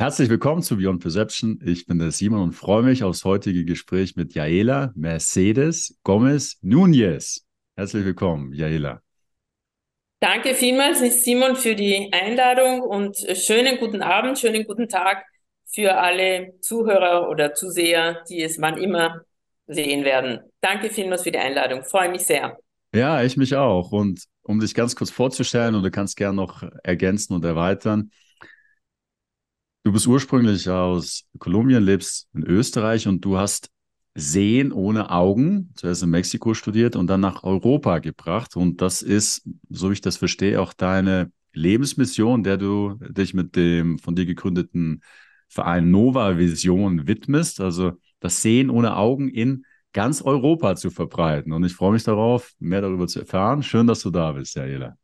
Herzlich willkommen zu Beyond Perception. Ich bin der Simon und freue mich aufs heutige Gespräch mit Jaela Mercedes Gomez Núñez. Herzlich willkommen, Jaela. Danke vielmals, Simon, für die Einladung und schönen guten Abend, schönen guten Tag für alle Zuhörer oder Zuseher, die es wann immer sehen werden. Danke vielmals für die Einladung. Freue mich sehr. Ja, ich mich auch. Und um dich ganz kurz vorzustellen, und du kannst gerne noch ergänzen und erweitern. Du bist ursprünglich aus Kolumbien, lebst in Österreich und du hast Sehen ohne Augen, zuerst in Mexiko studiert und dann nach Europa gebracht. Und das ist, so wie ich das verstehe, auch deine Lebensmission, der du dich mit dem von dir gegründeten Verein Nova Vision widmest. Also das Sehen ohne Augen in ganz Europa zu verbreiten. Und ich freue mich darauf, mehr darüber zu erfahren. Schön, dass du da bist, Jaela.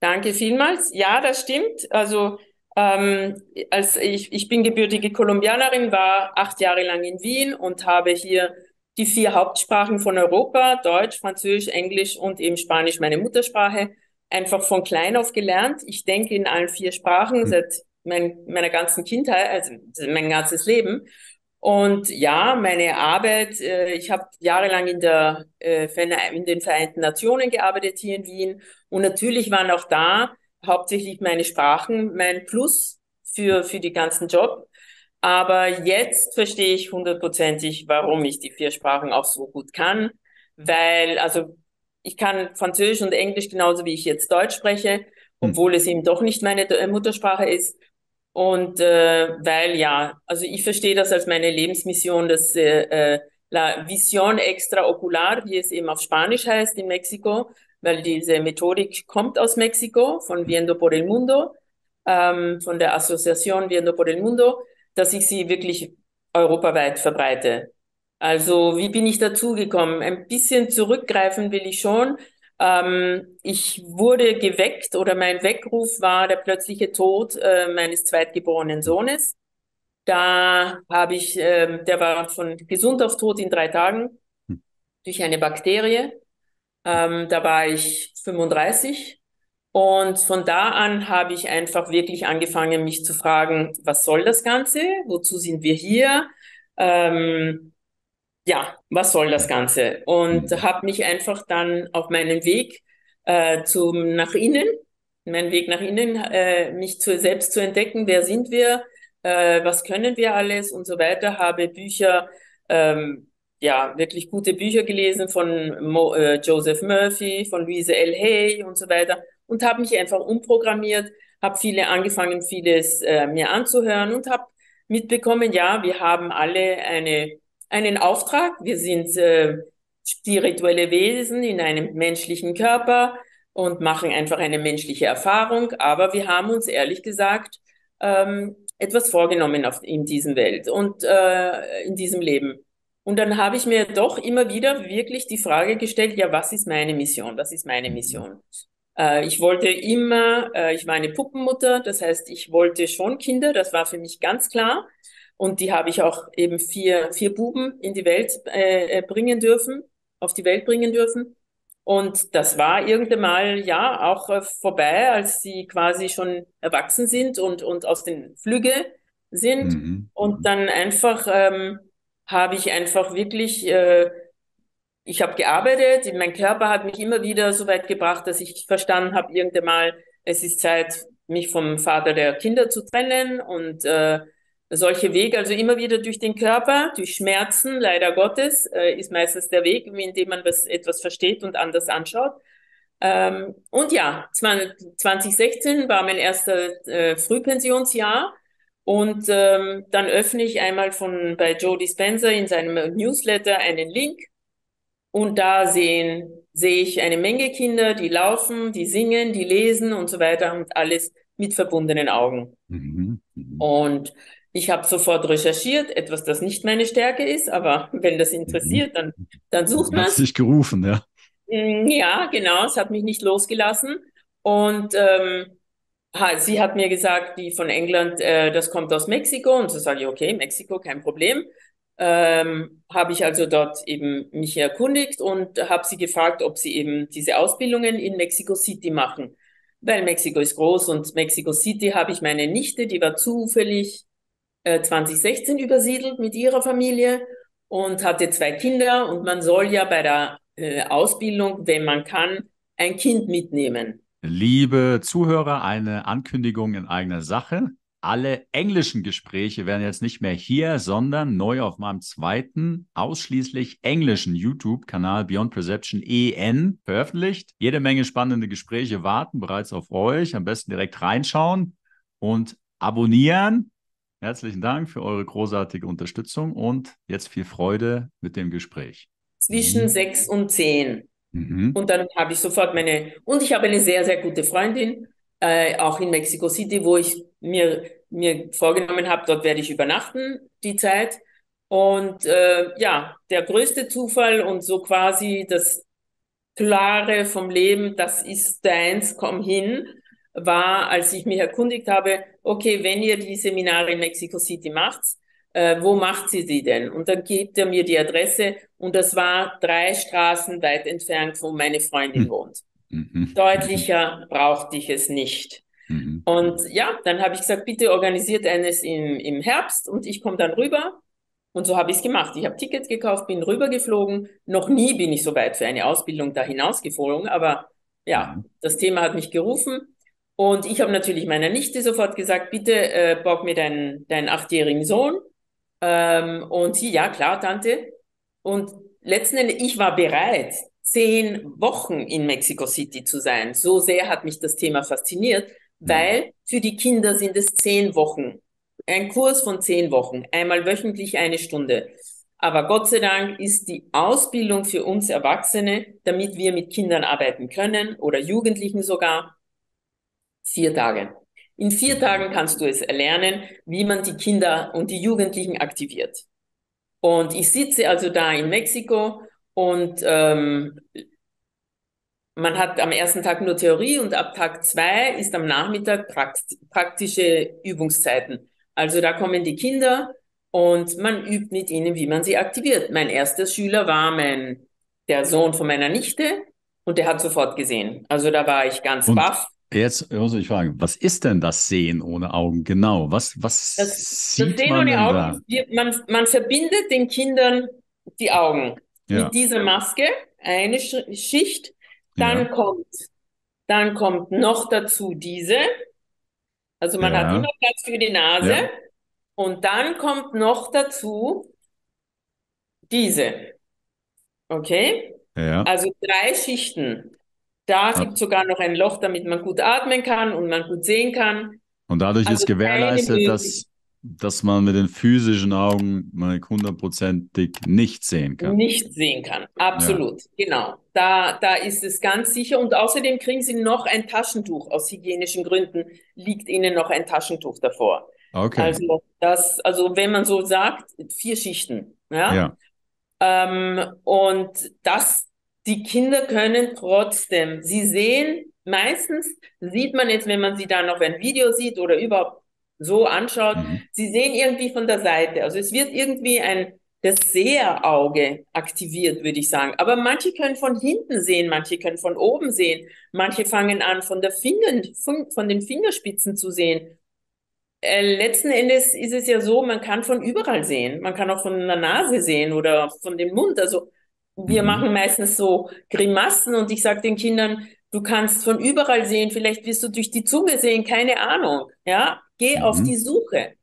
Danke vielmals. Ja, das stimmt. Also ähm, als ich, ich bin gebürtige Kolumbianerin, war acht Jahre lang in Wien und habe hier die vier Hauptsprachen von Europa, Deutsch, Französisch, Englisch und eben Spanisch, meine Muttersprache, einfach von klein auf gelernt. Ich denke in allen vier Sprachen mhm. seit mein, meiner ganzen Kindheit, also mein ganzes Leben. Und ja, meine Arbeit, äh, ich habe jahrelang in, der, äh, in den Vereinten Nationen gearbeitet hier in Wien. Und natürlich waren auch da hauptsächlich meine Sprachen mein Plus für, für die ganzen Job. Aber jetzt verstehe ich hundertprozentig, warum ich die vier Sprachen auch so gut kann. Weil, also, ich kann Französisch und Englisch genauso wie ich jetzt Deutsch spreche, hm. obwohl es eben doch nicht meine Muttersprache ist. Und äh, weil ja, also ich verstehe das als meine Lebensmission, dass äh, äh La Vision Extraocular, wie es eben auf Spanisch heißt in Mexiko, weil diese Methodik kommt aus Mexiko, von Viendo por el Mundo, ähm, von der Asociación Viendo por el Mundo, dass ich sie wirklich europaweit verbreite. Also wie bin ich dazu gekommen? Ein bisschen zurückgreifen will ich schon. Ähm, ich wurde geweckt oder mein Weckruf war der plötzliche Tod äh, meines zweitgeborenen Sohnes. Da habe ich, äh, der war von gesund auf tot in drei Tagen hm. durch eine Bakterie. Ähm, da war ich 35 und von da an habe ich einfach wirklich angefangen, mich zu fragen, was soll das Ganze? Wozu sind wir hier? Ähm, ja, was soll das Ganze? Und habe mich einfach dann auf meinen Weg äh, zum nach innen, meinen Weg nach innen, äh, mich zu, selbst zu entdecken, wer sind wir, äh, was können wir alles und so weiter, habe Bücher ähm, ja, wirklich gute Bücher gelesen von Mo, äh, Joseph Murphy, von Louise L. Hay und so weiter und habe mich einfach umprogrammiert, habe viele angefangen, vieles äh, mir anzuhören und habe mitbekommen, ja, wir haben alle eine, einen Auftrag, wir sind äh, spirituelle Wesen in einem menschlichen Körper und machen einfach eine menschliche Erfahrung, aber wir haben uns ehrlich gesagt ähm, etwas vorgenommen auf, in diesem Welt und äh, in diesem Leben. Und dann habe ich mir doch immer wieder wirklich die Frage gestellt, ja, was ist meine Mission? Was ist meine. Mission? Äh, ich wollte immer, äh, ich war eine Puppenmutter, das heißt, ich wollte schon Kinder, das war für mich ganz klar. Und die habe ich auch eben vier, vier Buben in die Welt äh, äh bringen dürfen, auf die Welt bringen dürfen. Und das war irgendwann mal, ja, auch äh, vorbei, als sie quasi schon erwachsen sind und, und aus den Flüge sind. Mhm. Und mhm. dann einfach, ähm, habe ich einfach wirklich, äh, ich habe gearbeitet, mein Körper hat mich immer wieder so weit gebracht, dass ich verstanden habe, irgendwann mal, es ist Zeit, mich vom Vater der Kinder zu trennen und äh, solche Wege, also immer wieder durch den Körper, durch Schmerzen, leider Gottes, äh, ist meistens der Weg, in man was, etwas versteht und anders anschaut. Ähm, und ja, 2016 war mein erster äh, Frühpensionsjahr und ähm, dann öffne ich einmal von bei Joe Dispenza in seinem Newsletter einen Link und da sehen sehe ich eine Menge Kinder, die laufen, die singen, die lesen und so weiter und alles mit verbundenen Augen. Mhm. Mhm. Und ich habe sofort recherchiert, etwas, das nicht meine Stärke ist, aber wenn das interessiert, dann, dann sucht man es. sich gerufen, ja. Mm, ja, genau, es hat mich nicht losgelassen. Und ähm, sie hat mir gesagt, die von England, äh, das kommt aus Mexiko. Und so sage ich, okay, Mexiko, kein Problem. Ähm, habe ich also dort eben mich erkundigt und habe sie gefragt, ob sie eben diese Ausbildungen in Mexico City machen. weil Mexiko ist groß und Mexico City habe ich meine Nichte, die war zufällig äh, 2016 übersiedelt mit ihrer Familie und hatte zwei Kinder und man soll ja bei der äh, Ausbildung, wenn man kann, ein Kind mitnehmen. Liebe Zuhörer, eine Ankündigung in eigener Sache. Alle englischen Gespräche werden jetzt nicht mehr hier, sondern neu auf meinem zweiten, ausschließlich englischen YouTube-Kanal Beyond Perception EN veröffentlicht. Jede Menge spannende Gespräche warten bereits auf euch. Am besten direkt reinschauen und abonnieren. Herzlichen Dank für eure großartige Unterstützung und jetzt viel Freude mit dem Gespräch. Zwischen sechs und zehn. Mhm. Und dann habe ich sofort meine, und ich habe eine sehr, sehr gute Freundin, äh, auch in Mexico City, wo ich mir, mir vorgenommen habe, dort werde ich übernachten, die Zeit. Und äh, ja, der größte Zufall und so quasi das Klare vom Leben, das ist deins, komm hin, war, als ich mich erkundigt habe, okay, wenn ihr die Seminare in Mexico City macht, äh, wo macht sie die denn? Und dann gibt er mir die Adresse und das war drei Straßen weit entfernt, wo meine Freundin hm. wohnt. Mhm. Deutlicher brauchte ich es nicht. Mhm. Und ja, dann habe ich gesagt, bitte organisiert eines im, im Herbst und ich komme dann rüber. Und so habe ich es gemacht. Ich habe Tickets gekauft, bin rübergeflogen. Noch nie bin ich so weit für eine Ausbildung da hinausgeflogen, aber ja, mhm. das Thema hat mich gerufen. Und ich habe natürlich meiner Nichte sofort gesagt, bitte äh, borg mir deinen, deinen achtjährigen Sohn. Ähm, und sie, ja klar, Tante. Und letzten Endes, ich war bereit, zehn Wochen in Mexico City zu sein. So sehr hat mich das Thema fasziniert, weil für die Kinder sind es zehn Wochen. Ein Kurs von zehn Wochen, einmal wöchentlich eine Stunde. Aber Gott sei Dank ist die Ausbildung für uns Erwachsene, damit wir mit Kindern arbeiten können oder Jugendlichen sogar, vier Tage. In vier Tagen kannst du es erlernen, wie man die Kinder und die Jugendlichen aktiviert. Und ich sitze also da in Mexiko und ähm, man hat am ersten Tag nur Theorie und ab Tag zwei ist am Nachmittag praktische Übungszeiten. Also da kommen die Kinder und man übt mit ihnen, wie man sie aktiviert. Mein erster Schüler war mein, der Sohn von meiner Nichte und der hat sofort gesehen. Also da war ich ganz und baff. Jetzt muss ich fragen, was ist denn das Sehen ohne Augen genau? Was, was das, sieht das Sehen man ohne Augen, da? Man, man verbindet den Kindern die Augen ja. mit dieser Maske, eine Schicht, dann ja. kommt, dann kommt noch dazu diese, also man ja. hat immer Platz für die Nase und dann kommt noch dazu diese. Okay? Also drei Schichten. Da gibt es sogar noch ein Loch, damit man gut atmen kann und man gut sehen kann. Und dadurch also ist gewährleistet, dass, dass man mit den physischen Augen mal hundertprozentig nicht sehen kann. Nicht sehen kann, absolut, ja. genau. Da, da ist es ganz sicher. Und außerdem kriegen Sie noch ein Taschentuch. Aus hygienischen Gründen liegt Ihnen noch ein Taschentuch davor. Okay. Also, das, also wenn man so sagt, vier Schichten. Ja. ja. Ähm, und das die Kinder können trotzdem, sie sehen, meistens sieht man jetzt, wenn man sie da noch ein Video sieht oder überhaupt so anschaut, mhm. sie sehen irgendwie von der Seite. Also es wird irgendwie ein, das Seherauge aktiviert, würde ich sagen. Aber manche können von hinten sehen, manche können von oben sehen, manche fangen an, von der Finger, von den Fingerspitzen zu sehen. Äh, letzten Endes ist es ja so, man kann von überall sehen. Man kann auch von der Nase sehen oder von dem Mund. Also wir mhm. machen meistens so Grimassen und ich sage den Kindern, du kannst von überall sehen, vielleicht wirst du durch die Zunge sehen, keine Ahnung. Ja, geh mhm. auf die Suche.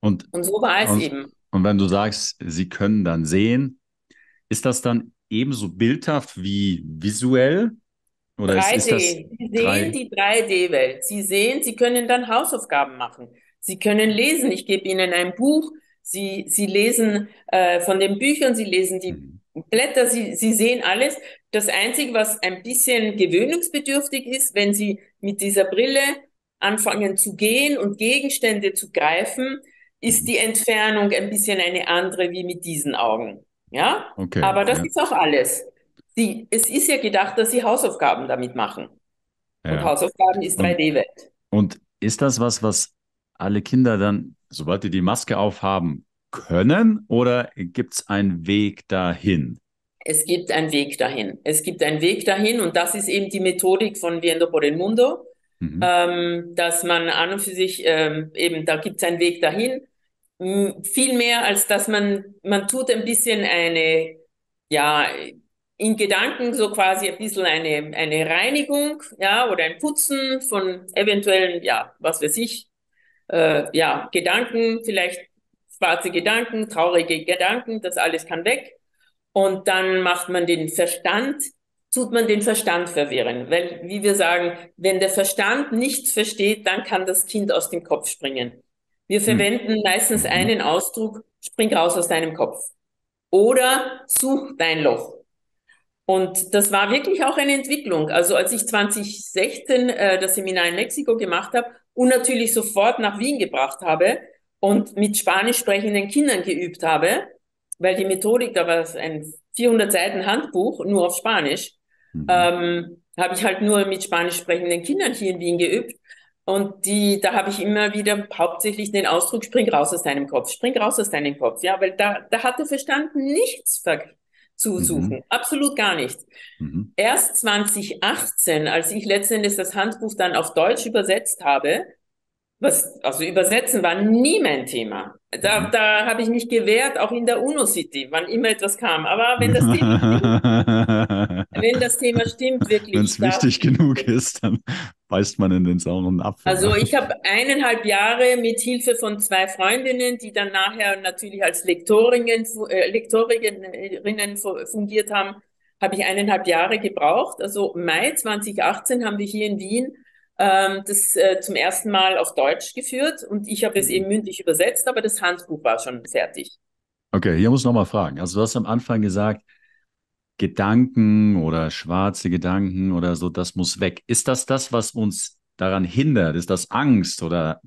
Und, und so war es und, eben. Und wenn du sagst, sie können dann sehen, ist das dann ebenso bildhaft wie visuell? Oder 3D. Ist, ist das sie sehen die 3D-Welt. Sie sehen, sie können dann Hausaufgaben machen. Sie können lesen. Ich gebe ihnen ein Buch. Sie, sie lesen äh, von den Büchern, sie lesen die mhm. Blätter, Sie, Sie sehen alles. Das Einzige, was ein bisschen gewöhnungsbedürftig ist, wenn Sie mit dieser Brille anfangen zu gehen und Gegenstände zu greifen, ist die Entfernung ein bisschen eine andere wie mit diesen Augen. Ja? Okay, Aber das ja. ist auch alles. Sie, es ist ja gedacht, dass Sie Hausaufgaben damit machen. Ja. Und Hausaufgaben ist 3D-Welt. Und ist das was, was alle Kinder dann, sobald die die Maske aufhaben, können oder gibt es einen Weg dahin? Es gibt einen Weg dahin. Es gibt einen Weg dahin und das ist eben die Methodik von Viendo por el Mundo, mhm. ähm, dass man an und für sich ähm, eben, da gibt es einen Weg dahin. Viel mehr als dass man, man tut ein bisschen eine, ja, in Gedanken so quasi ein bisschen eine, eine Reinigung, ja, oder ein Putzen von eventuellen, ja, was weiß ich, äh, ja, Gedanken, vielleicht schwarze Gedanken, traurige Gedanken, das alles kann weg. Und dann macht man den Verstand, tut man den Verstand verwirren. Weil, wie wir sagen, wenn der Verstand nichts versteht, dann kann das Kind aus dem Kopf springen. Wir hm. verwenden hm. meistens einen Ausdruck, spring raus aus deinem Kopf. Oder such dein Loch. Und das war wirklich auch eine Entwicklung. Also als ich 2016 äh, das Seminar in Mexiko gemacht habe und natürlich sofort nach Wien gebracht habe und mit spanisch sprechenden Kindern geübt habe, weil die Methodik, da war es ein 400 Seiten Handbuch, nur auf Spanisch, mhm. ähm, habe ich halt nur mit spanisch sprechenden Kindern hier in Wien geübt. Und die, da habe ich immer wieder hauptsächlich den Ausdruck, spring raus aus deinem Kopf, spring raus aus deinem Kopf. Ja, weil da, da hatte Verstand nichts zu suchen. Mhm. Absolut gar nichts. Mhm. Erst 2018, als ich letztendlich das Handbuch dann auf Deutsch übersetzt habe, was, also übersetzen war nie mein Thema. Da, mhm. da habe ich mich gewehrt, auch in der UNO-City, wann immer etwas kam. Aber wenn das Thema stimmt, wenn das Thema stimmt, wirklich. Wenn es wichtig genug ist, dann beißt man in den sauren Apfel. Also ich habe eineinhalb Jahre mit Hilfe von zwei Freundinnen, die dann nachher natürlich als Lektorinnen, äh, Lektorinnen fungiert haben, habe ich eineinhalb Jahre gebraucht. Also Mai 2018 haben wir hier in Wien ähm, das äh, zum ersten Mal auf Deutsch geführt und ich habe es eben mündlich übersetzt, aber das Handbuch war schon fertig. Okay, hier muss ich nochmal fragen. Also du hast am Anfang gesagt, Gedanken oder schwarze Gedanken oder so, das muss weg. Ist das das, was uns daran hindert? Ist das Angst oder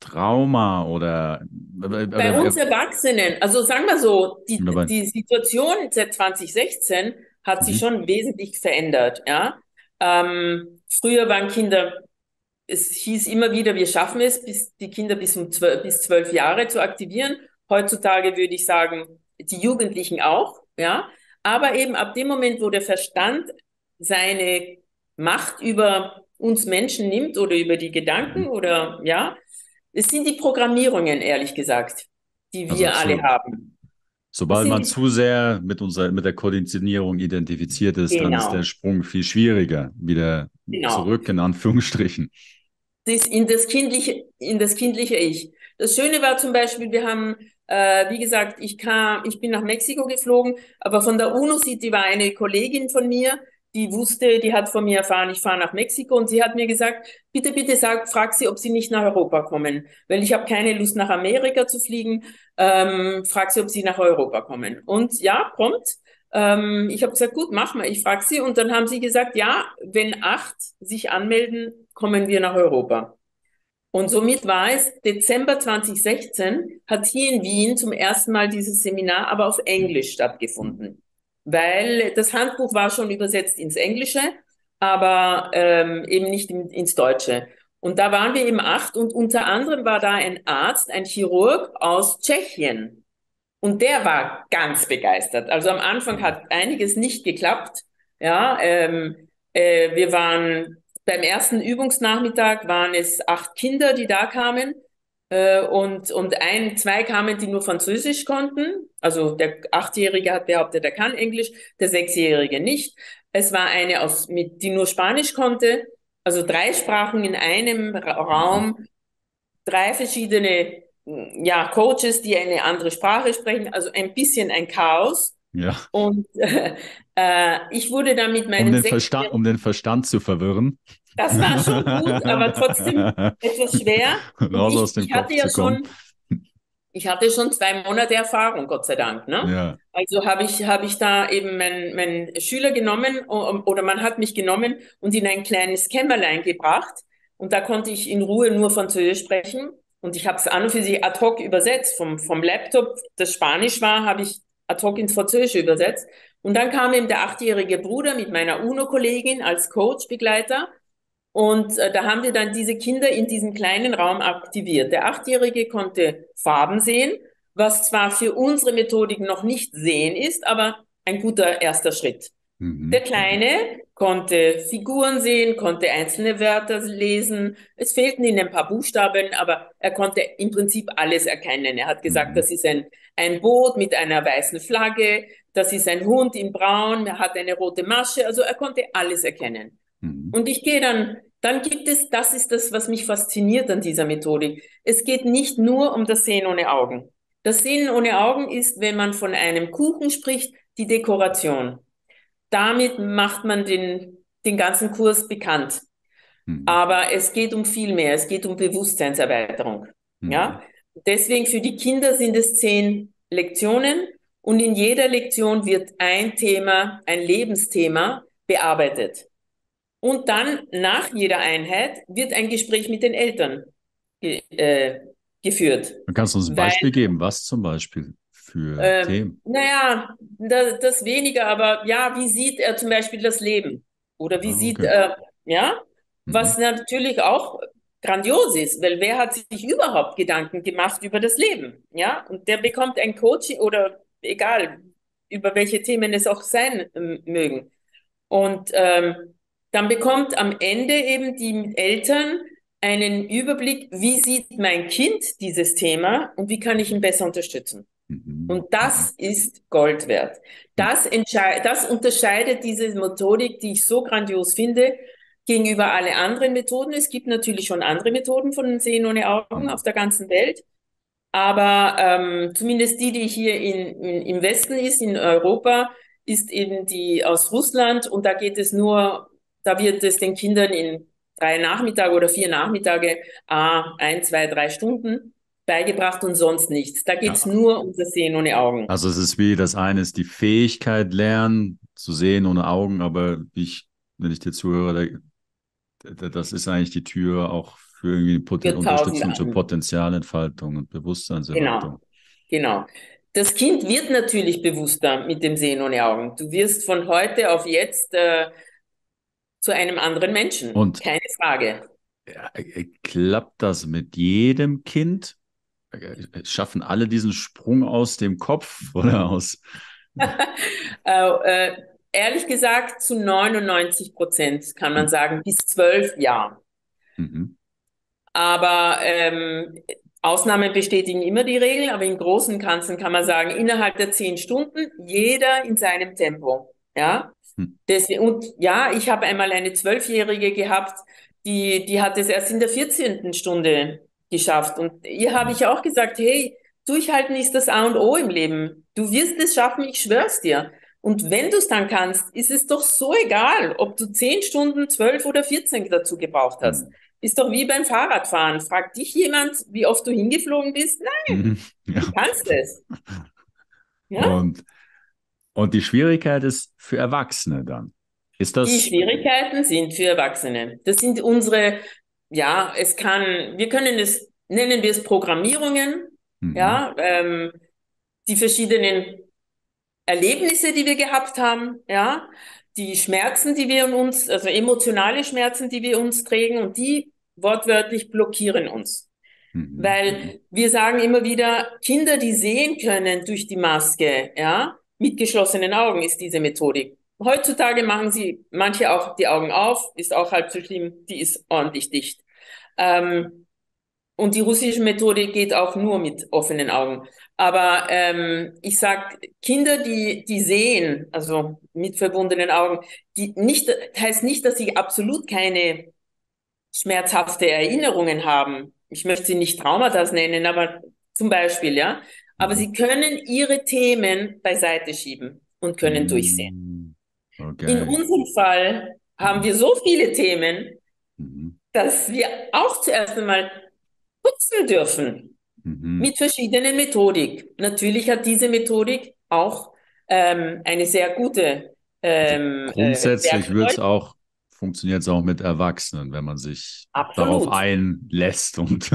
Trauma oder bei uns Erwachsenen, also sagen wir so, die, die Situation seit 2016 hat sich mhm. schon wesentlich verändert. Ja, ähm, früher waren Kinder es hieß immer wieder, wir schaffen es, bis die Kinder bis um zwölf, bis zwölf Jahre zu aktivieren. Heutzutage würde ich sagen, die Jugendlichen auch, ja. Aber eben ab dem Moment, wo der Verstand seine Macht über uns Menschen nimmt oder über die Gedanken oder ja, es sind die Programmierungen, ehrlich gesagt, die wir also, alle haben. Sobald man zu sehr mit unserer, mit der Konditionierung identifiziert ist, genau. dann ist genau. der Sprung viel schwieriger, wieder genau. zurück in Anführungsstrichen das in das kindliche, in das kindliche Ich. Das Schöne war zum Beispiel, wir haben, äh, wie gesagt, ich kam, ich bin nach Mexiko geflogen, aber von der UNO City war eine Kollegin von mir, die wusste, die hat von mir erfahren, ich fahre nach Mexiko und sie hat mir gesagt, bitte, bitte sag, frag sie, ob sie nicht nach Europa kommen, weil ich habe keine Lust nach Amerika zu fliegen. Ähm, frag sie, ob sie nach Europa kommen. Und ja, prompt. Ähm, ich habe gesagt, gut, mach mal, ich frage sie. Und dann haben sie gesagt, ja, wenn acht sich anmelden, kommen wir nach Europa. Und somit war es, Dezember 2016 hat hier in Wien zum ersten Mal dieses Seminar aber auf Englisch stattgefunden. Weil das Handbuch war schon übersetzt ins Englische, aber ähm, eben nicht in, ins Deutsche. Und da waren wir eben acht und unter anderem war da ein Arzt, ein Chirurg aus Tschechien. Und der war ganz begeistert. Also am Anfang hat einiges nicht geklappt. Ja, ähm, äh, wir waren beim ersten Übungsnachmittag waren es acht Kinder, die da kamen. Äh, und, und ein, zwei kamen, die nur Französisch konnten. Also der Achtjährige hat behauptet, er kann Englisch, der Sechsjährige nicht. Es war eine, aus, mit, die nur Spanisch konnte. Also drei Sprachen in einem Raum, drei verschiedene ja, Coaches, die eine andere Sprache sprechen, also ein bisschen ein Chaos. Ja. Und äh, äh ich wurde dann mit meinem um den, Verstand, um den Verstand zu verwirren. Das war schon gut, aber trotzdem etwas schwer. Raus ich, aus dem ich hatte ja schon, ich hatte schon zwei Monate Erfahrung, Gott sei Dank. Ne? Ja. Also habe ich, hab ich da eben meinen mein Schüler genommen oder man hat mich genommen und in ein kleines Kämmerlein gebracht. Und da konnte ich in Ruhe nur Französisch sprechen. Und ich habe es an und für sich ad hoc übersetzt. Vom, vom Laptop, das Spanisch war, habe ich ad hoc ins Französische übersetzt. Und dann kam eben der achtjährige Bruder mit meiner UNO-Kollegin als Coach-Begleiter. Und äh, da haben wir dann diese Kinder in diesem kleinen Raum aktiviert. Der Achtjährige konnte Farben sehen, was zwar für unsere Methodik noch nicht sehen ist, aber ein guter erster Schritt. Mhm. Der Kleine konnte Figuren sehen, konnte einzelne Wörter lesen. Es fehlten ihm ein paar Buchstaben, aber er konnte im Prinzip alles erkennen. Er hat gesagt, mhm. das ist ein, ein Boot mit einer weißen Flagge, das ist ein Hund in Braun, er hat eine rote Masche. Also er konnte alles erkennen. Mhm. Und ich gehe dann, dann gibt es, das ist das, was mich fasziniert an dieser Methodik. Es geht nicht nur um das Sehen ohne Augen. Das Sehen ohne Augen ist, wenn man von einem Kuchen spricht, die Dekoration damit macht man den, den ganzen Kurs bekannt. Mhm. Aber es geht um viel mehr. Es geht um Bewusstseinserweiterung. Mhm. Ja? Deswegen für die Kinder sind es zehn Lektionen und in jeder Lektion wird ein Thema, ein Lebensthema bearbeitet. Und dann nach jeder Einheit wird ein Gespräch mit den Eltern äh, geführt. Dann kannst du uns ein Beispiel geben. Was zum Beispiel? Für ähm, Themen? Naja, das, das weniger, aber ja, wie sieht er zum Beispiel das Leben? Oder wie ah, okay. sieht er, ja, mhm. was natürlich auch grandios ist, weil wer hat sich überhaupt Gedanken gemacht über das Leben? Ja, und der bekommt ein Coaching oder egal, über welche Themen es auch sein ähm, mögen. Und ähm, dann bekommt am Ende eben die Eltern einen Überblick, wie sieht mein Kind dieses Thema und wie kann ich ihn besser unterstützen. Mhm. Und das ist Gold wert. Das, das unterscheidet diese Methodik, die ich so grandios finde, gegenüber alle anderen Methoden. Es gibt natürlich schon andere Methoden von Sehen ohne Augen auf der ganzen Welt. Aber ähm, zumindest die, die hier in, in, im Westen ist, in Europa, ist eben die aus Russland. Und da geht es nur, da wird es den Kindern in drei Nachmittage oder vier Nachmittage, ah, ein, zwei, drei Stunden beigebracht und sonst nichts. Da geht es ja. nur um das Sehen ohne Augen. Also es ist wie, das eine ist die Fähigkeit lernen, zu sehen ohne Augen, aber ich, wenn ich dir zuhöre, das ist eigentlich die Tür auch für irgendwie Poten Unterstützung zur Potenzialentfaltung und Bewusstseinserweiterung. Genau, genau. Das Kind wird natürlich bewusster mit dem Sehen ohne Augen. Du wirst von heute auf jetzt äh, zu einem anderen Menschen. Und Keine Frage. Äh, klappt das mit jedem Kind äh, schaffen alle diesen Sprung aus dem Kopf oder aus? äh, äh, ehrlich gesagt, zu 99 Prozent kann man hm. sagen, bis zwölf Jahren. Mhm. Aber ähm, Ausnahmen bestätigen immer die Regel, aber in großen Kanzeln kann man sagen, innerhalb der zehn Stunden, jeder in seinem Tempo. Ja, hm. Deswegen, und ja, ich habe einmal eine Zwölfjährige gehabt, die, die hat es erst in der 14. Stunde geschafft. Und ihr habe ich auch gesagt, hey, durchhalten ist das A und O im Leben. Du wirst es schaffen, ich schwör's dir. Und wenn du es dann kannst, ist es doch so egal, ob du 10 Stunden, 12 oder 14 dazu gebraucht hast. Mhm. Ist doch wie beim Fahrradfahren. Fragt dich jemand, wie oft du hingeflogen bist? Nein, mhm. ja. du kannst es. Ja? Und, und die Schwierigkeit ist für Erwachsene dann. Ist das... Die Schwierigkeiten sind für Erwachsene. Das sind unsere ja, es kann, wir können es, nennen wir es Programmierungen, mhm. ja, ähm, die verschiedenen Erlebnisse, die wir gehabt haben, ja, die Schmerzen, die wir in uns, also emotionale Schmerzen, die wir uns trägen und die wortwörtlich blockieren uns. Mhm. Weil wir sagen immer wieder, Kinder, die sehen können durch die Maske, ja, mit geschlossenen Augen ist diese Methodik. Heutzutage machen sie manche auch die Augen auf, ist auch halb so schlimm, die ist ordentlich dicht. Ähm, und die russische Methode geht auch nur mit offenen Augen. Aber ähm, ich sag Kinder, die die sehen, also mit verbundenen Augen, die nicht heißt nicht, dass sie absolut keine schmerzhafte Erinnerungen haben. Ich möchte sie nicht Traumata nennen, aber zum Beispiel, ja. Aber sie können ihre Themen beiseite schieben und können durchsehen. Okay. In unserem Fall haben wir so viele Themen, mhm. dass wir auch zuerst einmal putzen dürfen mhm. mit verschiedenen Methodik. Natürlich hat diese Methodik auch ähm, eine sehr gute. Ähm, also grundsätzlich äh, wird es auch funktioniert es auch mit Erwachsenen, wenn man sich Absolut. darauf einlässt und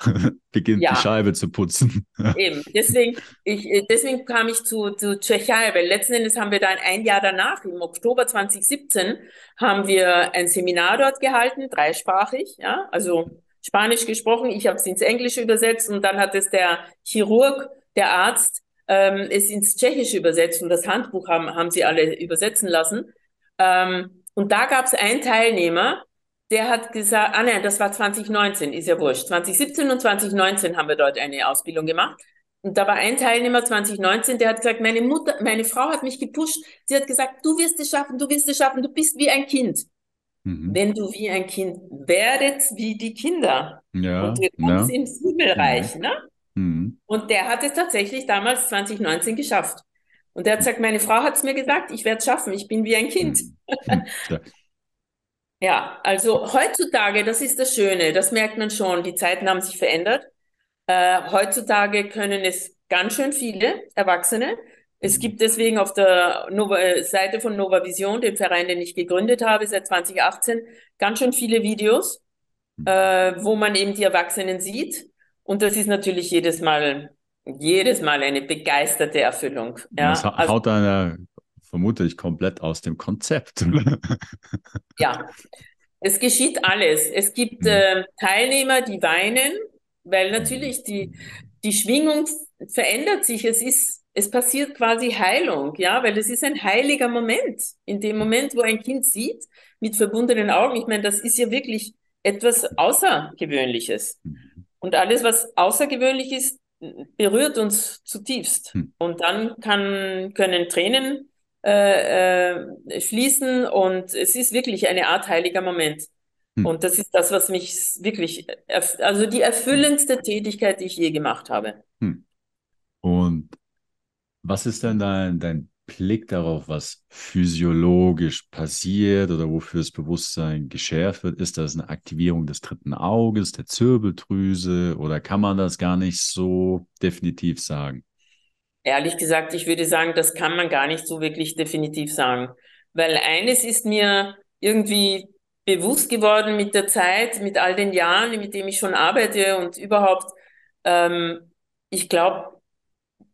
beginnt ja. die Scheibe zu putzen. Eben, deswegen, ich, äh, deswegen kam ich zu, zu Tschechei, weil letzten Endes haben wir dann ein Jahr danach, im Oktober 2017, haben wir ein Seminar dort gehalten, dreisprachig, ja, also Spanisch gesprochen, ich habe es ins Englische übersetzt und dann hat es der Chirurg, der Arzt, ähm, es ins Tschechische übersetzt und das Handbuch haben, haben sie alle übersetzen lassen. Ähm, und da gab es einen Teilnehmer, der hat gesagt, ah nein, das war 2019, ist ja wurscht. 2017 und 2019 haben wir dort eine Ausbildung gemacht. Und da war ein Teilnehmer 2019, der hat gesagt, meine Mutter, meine Frau hat mich gepusht. Sie hat gesagt, du wirst es schaffen, du wirst es schaffen, du bist wie ein Kind. Mhm. Wenn du wie ein Kind werdet, wie die Kinder. Ja, und wir ja. ins Himmelreich, mhm. ne? Mhm. Und der hat es tatsächlich damals 2019 geschafft. Und der hat gesagt, meine Frau hat es mir gesagt, ich werde es schaffen, ich bin wie ein Kind. Mhm. ja, also heutzutage, das ist das Schöne, das merkt man schon, die Zeiten haben sich verändert. Äh, heutzutage können es ganz schön viele Erwachsene. Es mhm. gibt deswegen auf der Nova, äh, Seite von Nova Vision, dem Verein, den ich gegründet habe, seit 2018, ganz schön viele Videos, äh, wo man eben die Erwachsenen sieht. Und das ist natürlich jedes Mal, jedes Mal eine begeisterte Erfüllung. Ja, das also, haut einer vermutlich komplett aus dem Konzept. ja, es geschieht alles. Es gibt äh, Teilnehmer, die weinen, weil natürlich die, die Schwingung verändert sich. Es ist, es passiert quasi Heilung, ja, weil es ist ein heiliger Moment. In dem Moment, wo ein Kind sieht, mit verbundenen Augen, ich meine, das ist ja wirklich etwas Außergewöhnliches. Und alles, was außergewöhnlich ist, berührt uns zutiefst. Hm. Und dann kann, können Tränen äh, äh, fließen und es ist wirklich eine Art heiliger Moment. Hm. Und das ist das, was mich wirklich, also die erfüllendste Tätigkeit, die ich je gemacht habe. Hm. Und was ist denn dein, dein Blick darauf, was physiologisch passiert oder wofür das Bewusstsein geschärft wird? Ist das eine Aktivierung des dritten Auges, der Zirbeldrüse oder kann man das gar nicht so definitiv sagen? Ehrlich gesagt, ich würde sagen, das kann man gar nicht so wirklich definitiv sagen. Weil eines ist mir irgendwie bewusst geworden mit der Zeit, mit all den Jahren, mit dem ich schon arbeite und überhaupt, ähm, ich glaube,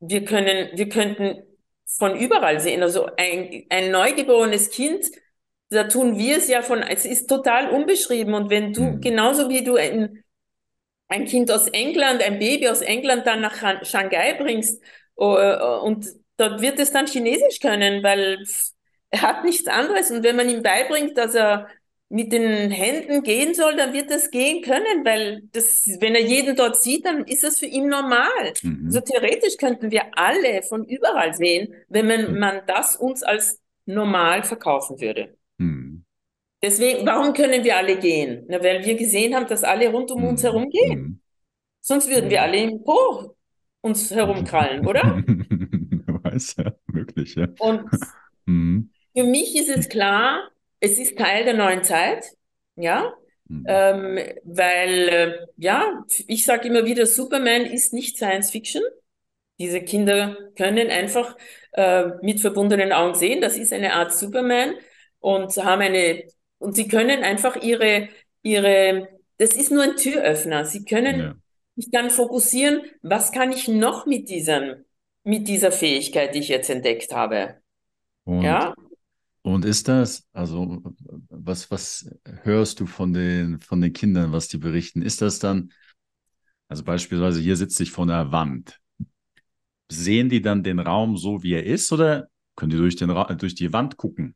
wir können, wir könnten von überall sehen. Also ein, ein neugeborenes Kind, da tun wir es ja von, es ist total unbeschrieben. Und wenn du, mhm. genauso wie du ein, ein Kind aus England, ein Baby aus England dann nach Shanghai bringst äh, und dort wird es dann Chinesisch können, weil er hat nichts anderes. Und wenn man ihm beibringt, dass er mit den Händen gehen soll, dann wird das gehen können, weil das, wenn er jeden dort sieht, dann ist das für ihn normal. Mhm. Also theoretisch könnten wir alle von überall sehen, wenn man, mhm. man das uns als normal verkaufen würde. Mhm. Deswegen, warum können wir alle gehen? Na, weil wir gesehen haben, dass alle rund um uns mhm. herum gehen. Mhm. Sonst würden wir alle im Po uns herumkrallen, oder? Weiß ja, möglich, ja. Und für mich ist es klar, es ist Teil der neuen Zeit, ja, mhm. ähm, weil, äh, ja, ich sage immer wieder, Superman ist nicht Science Fiction. Diese Kinder können einfach äh, mit verbundenen Augen sehen, das ist eine Art Superman und haben eine, und sie können einfach ihre, ihre, das ist nur ein Türöffner. Sie können ja. sich dann fokussieren, was kann ich noch mit diesem, mit dieser Fähigkeit, die ich jetzt entdeckt habe. Und ja. Und ist das, also was, was hörst du von den, von den Kindern, was die berichten? Ist das dann, also beispielsweise hier sitze ich vor einer Wand. Sehen die dann den Raum so, wie er ist, oder können die durch, den durch die Wand gucken?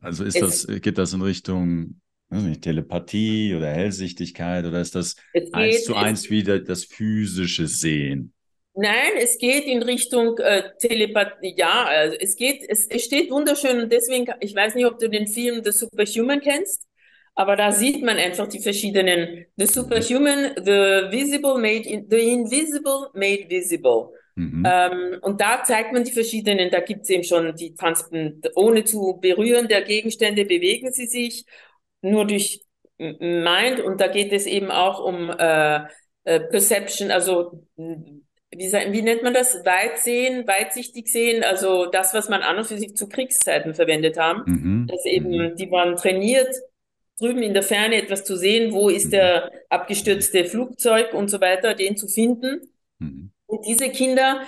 Also ist es, das, geht das in Richtung nicht, Telepathie oder Hellsichtigkeit oder ist das eins zu eins wieder das physische Sehen? Nein, es geht in Richtung äh, Telepathie. Ja, also es geht, es, es steht wunderschön und deswegen, ich weiß nicht, ob du den Film The Superhuman kennst, aber da sieht man einfach die verschiedenen The Superhuman, The Visible Made, in, The Invisible Made Visible. Mhm. Ähm, und da zeigt man die verschiedenen, da gibt's eben schon die Transpon ohne zu berühren der Gegenstände bewegen sie sich nur durch Mind und da geht es eben auch um äh, äh, Perception, also wie, wie nennt man das? Weit sehen, weitsichtig sehen, also das, was man an und für sich zu Kriegszeiten verwendet haben. Mhm. Dass eben, mhm. die waren trainiert, drüben in der Ferne etwas zu sehen, wo ist mhm. der abgestürzte Flugzeug und so weiter, den zu finden. Mhm. Und diese Kinder,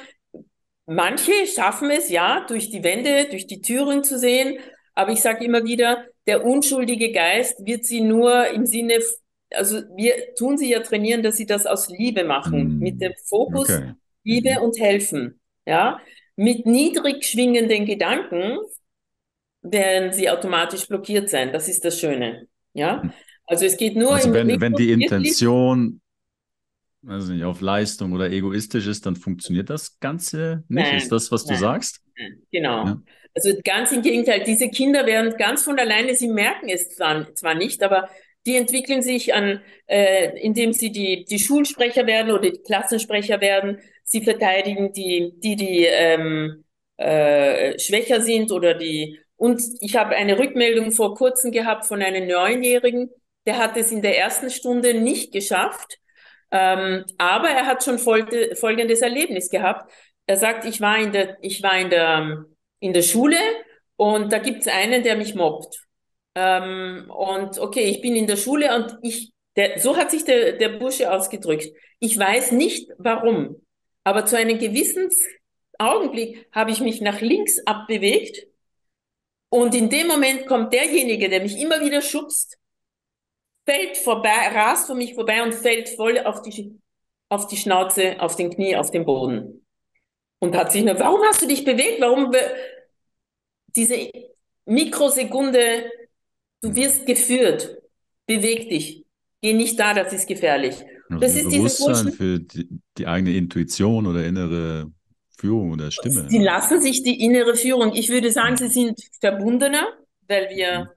manche schaffen es ja, durch die Wände, durch die Türen zu sehen, aber ich sage immer wieder, der unschuldige Geist wird sie nur im Sinne also wir tun sie ja trainieren, dass sie das aus Liebe machen, mm. mit dem Fokus okay. Liebe mhm. und helfen. ja, mit niedrig schwingenden Gedanken werden sie automatisch blockiert sein. Das ist das Schöne. Ja, hm. also es geht nur also wenn, im, wenn die Intention also nicht, auf Leistung oder egoistisch ist, dann funktioniert das Ganze nicht. Nein, ist das, was nein, du sagst? Genau. Ja. Also ganz im Gegenteil, diese Kinder werden ganz von alleine, sie merken es zwar, zwar nicht, aber die entwickeln sich an, äh, indem sie die, die Schulsprecher werden oder die Klassensprecher werden. Sie verteidigen die, die, die ähm, äh, schwächer sind oder die. Und ich habe eine Rückmeldung vor kurzem gehabt von einem Neunjährigen, der hat es in der ersten Stunde nicht geschafft ähm, aber er hat schon folge, folgendes Erlebnis gehabt. Er sagt, ich war in der, ich war in der, in der Schule und da gibt es einen, der mich mobbt. Ähm, und okay, ich bin in der Schule und ich, der, so hat sich der, der Bursche ausgedrückt. Ich weiß nicht warum, aber zu einem gewissen Augenblick habe ich mich nach links abbewegt und in dem Moment kommt derjenige, der mich immer wieder schubst, fällt vorbei, rast vor mich vorbei und fällt voll auf die, auf die Schnauze, auf den Knie, auf den Boden. Und hat sich nur, warum hast du dich bewegt? Warum diese Mikrosekunde, du wirst geführt, beweg dich, geh nicht da, das ist gefährlich. Also das ist Bewusstsein für die, die eigene Intuition oder innere Führung oder Stimme. Sie lassen sich die innere Führung. Ich würde sagen, sie sind verbundener, weil wir mhm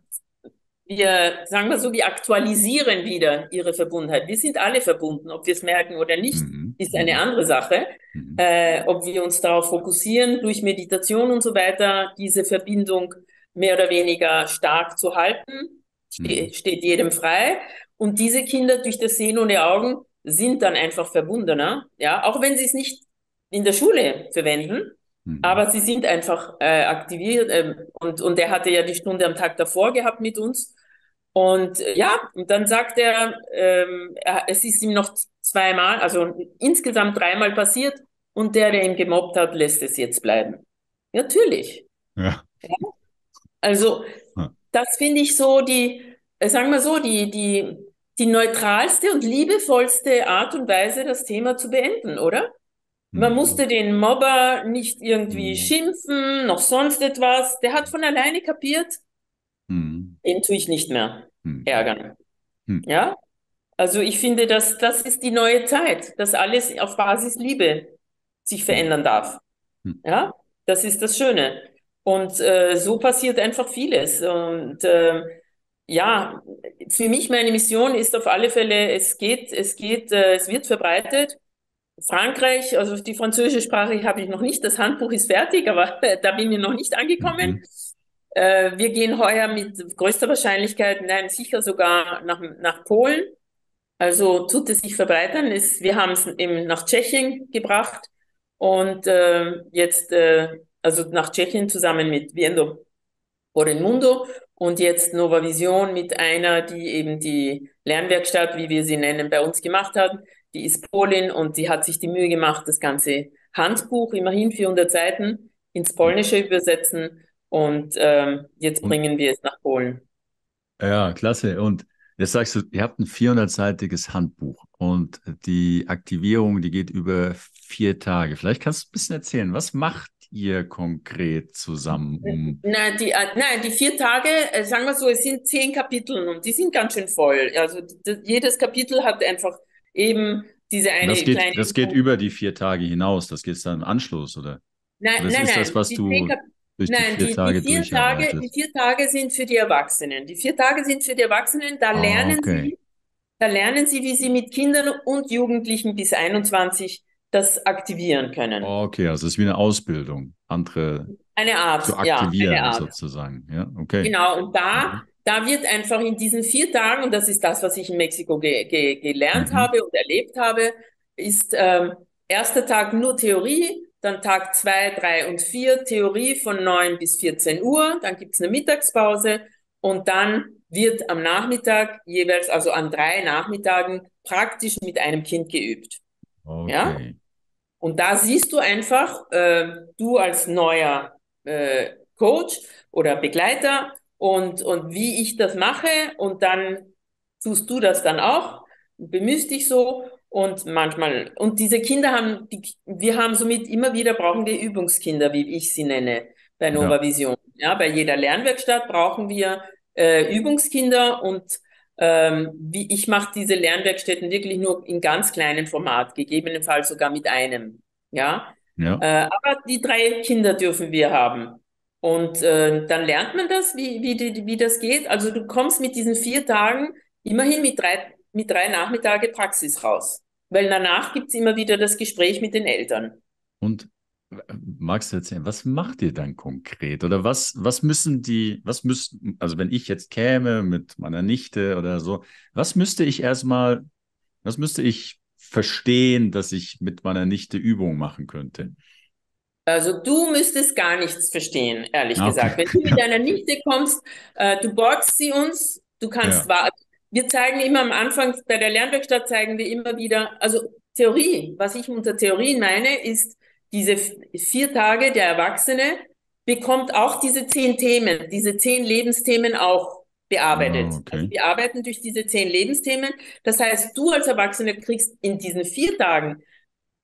wir, sagen wir so, wir aktualisieren wieder ihre Verbundenheit. Wir sind alle verbunden, ob wir es merken oder nicht, mhm. ist eine mhm. andere Sache. Mhm. Äh, ob wir uns darauf fokussieren, durch Meditation und so weiter, diese Verbindung mehr oder weniger stark zu halten, ste mhm. steht jedem frei. Und diese Kinder durch das Sehen ohne Augen sind dann einfach verbundener, ja, auch wenn sie es nicht in der Schule verwenden. Mhm. Aber sie sind einfach äh, aktiviert äh, und, und er hatte ja die Stunde am Tag davor gehabt mit uns und äh, ja, und dann sagt er, ähm, er, es ist ihm noch zweimal, also insgesamt dreimal passiert und der, der ihn gemobbt hat, lässt es jetzt bleiben. Natürlich. Ja. ja? Also, ja. das finde ich so die, äh, sagen wir so, die, die, die neutralste und liebevollste Art und Weise, das Thema zu beenden, oder? Man mhm. musste den Mobber nicht irgendwie mhm. schimpfen, noch sonst etwas. Der hat von alleine kapiert, hm. Den tue ich nicht mehr hm. ärgern. Hm. Ja? Also ich finde, dass das ist die neue Zeit, dass alles auf Basis Liebe sich verändern darf. Hm. Ja? Das ist das Schöne. Und äh, so passiert einfach vieles. Und äh, ja, für mich meine Mission ist auf alle Fälle, es geht, es geht, äh, es wird verbreitet. Frankreich, also die französische Sprache habe ich noch nicht, das Handbuch ist fertig, aber da bin ich noch nicht angekommen. Mhm. Äh, wir gehen heuer mit größter Wahrscheinlichkeit, nein, sicher sogar nach, nach Polen. Also tut es sich verbreitern. Es, wir haben es eben nach Tschechien gebracht und äh, jetzt, äh, also nach Tschechien zusammen mit Viendo por el Mundo und jetzt Nova Vision mit einer, die eben die Lernwerkstatt, wie wir sie nennen, bei uns gemacht hat. Die ist Polin und die hat sich die Mühe gemacht, das ganze Handbuch, immerhin 400 Seiten, ins Polnische übersetzen und ähm, jetzt bringen wir es nach Polen. Ja, klasse. Und jetzt sagst du, ihr habt ein 400-seitiges Handbuch und die Aktivierung, die geht über vier Tage. Vielleicht kannst du ein bisschen erzählen, was macht ihr konkret zusammen? Um nein, die, äh, nein, die vier Tage, äh, sagen wir so, es sind zehn Kapitel und die sind ganz schön voll. Also jedes Kapitel hat einfach eben diese eine das geht, kleine. Das geht über die vier Tage hinaus, das geht dann im Anschluss, oder? Nein, oder nein, ist nein. Das, was du durch Nein, die vier, die, Tage, die vier Tage, die vier Tage sind für die Erwachsenen. Die vier Tage sind für die Erwachsenen. Da ah, lernen okay. sie, da lernen sie, wie sie mit Kindern und Jugendlichen bis 21 das aktivieren können. Okay, also es ist wie eine Ausbildung, andere eine Art, zu aktivieren ja, Art. sozusagen. Ja, okay. Genau, und da, mhm. da wird einfach in diesen vier Tagen, und das ist das, was ich in Mexiko ge ge gelernt mhm. habe und erlebt habe, ist ähm, erster Tag nur Theorie, dann Tag 2, 3 und 4 Theorie von 9 bis 14 Uhr. Dann gibt's eine Mittagspause und dann wird am Nachmittag jeweils, also an drei Nachmittagen, praktisch mit einem Kind geübt. Okay. Ja? Und da siehst du einfach, äh, du als neuer äh, Coach oder Begleiter und, und wie ich das mache und dann tust du das dann auch, bemühst dich so Und manchmal, und diese Kinder haben, die, wir haben somit immer wieder brauchen wir Übungskinder, wie ich sie nenne, bei Nova ja. Vision. Ja, bei jeder Lernwerkstatt brauchen wir äh, Übungskinder und ähm, wie ich mache diese Lernwerkstätten wirklich nur in ganz kleinem Format, gegebenenfalls sogar mit einem. Ja. ja. Äh, aber die drei Kinder dürfen wir haben. Und äh, dann lernt man das, wie, wie, wie das geht. Also du kommst mit diesen vier Tagen immerhin mit drei, mit drei Nachmittage Praxis raus. Weil danach gibt's immer wieder das Gespräch mit den Eltern. Und magst du erzählen, was macht ihr dann konkret? Oder was, was müssen die, was müssten, also wenn ich jetzt käme mit meiner Nichte oder so, was müsste ich erstmal, was müsste ich verstehen, dass ich mit meiner Nichte Übungen machen könnte? Also du müsstest gar nichts verstehen, ehrlich okay. gesagt. Wenn du mit deiner Nichte kommst, äh, du borgst sie uns, du kannst ja. warten. Wir zeigen immer am Anfang, bei der Lernwerkstatt zeigen wir immer wieder, also Theorie, was ich unter Theorie meine, ist, diese vier Tage der Erwachsene bekommt auch diese zehn Themen, diese zehn Lebensthemen auch bearbeitet. Oh, okay. also wir arbeiten durch diese zehn Lebensthemen. Das heißt, du als Erwachsene kriegst in diesen vier Tagen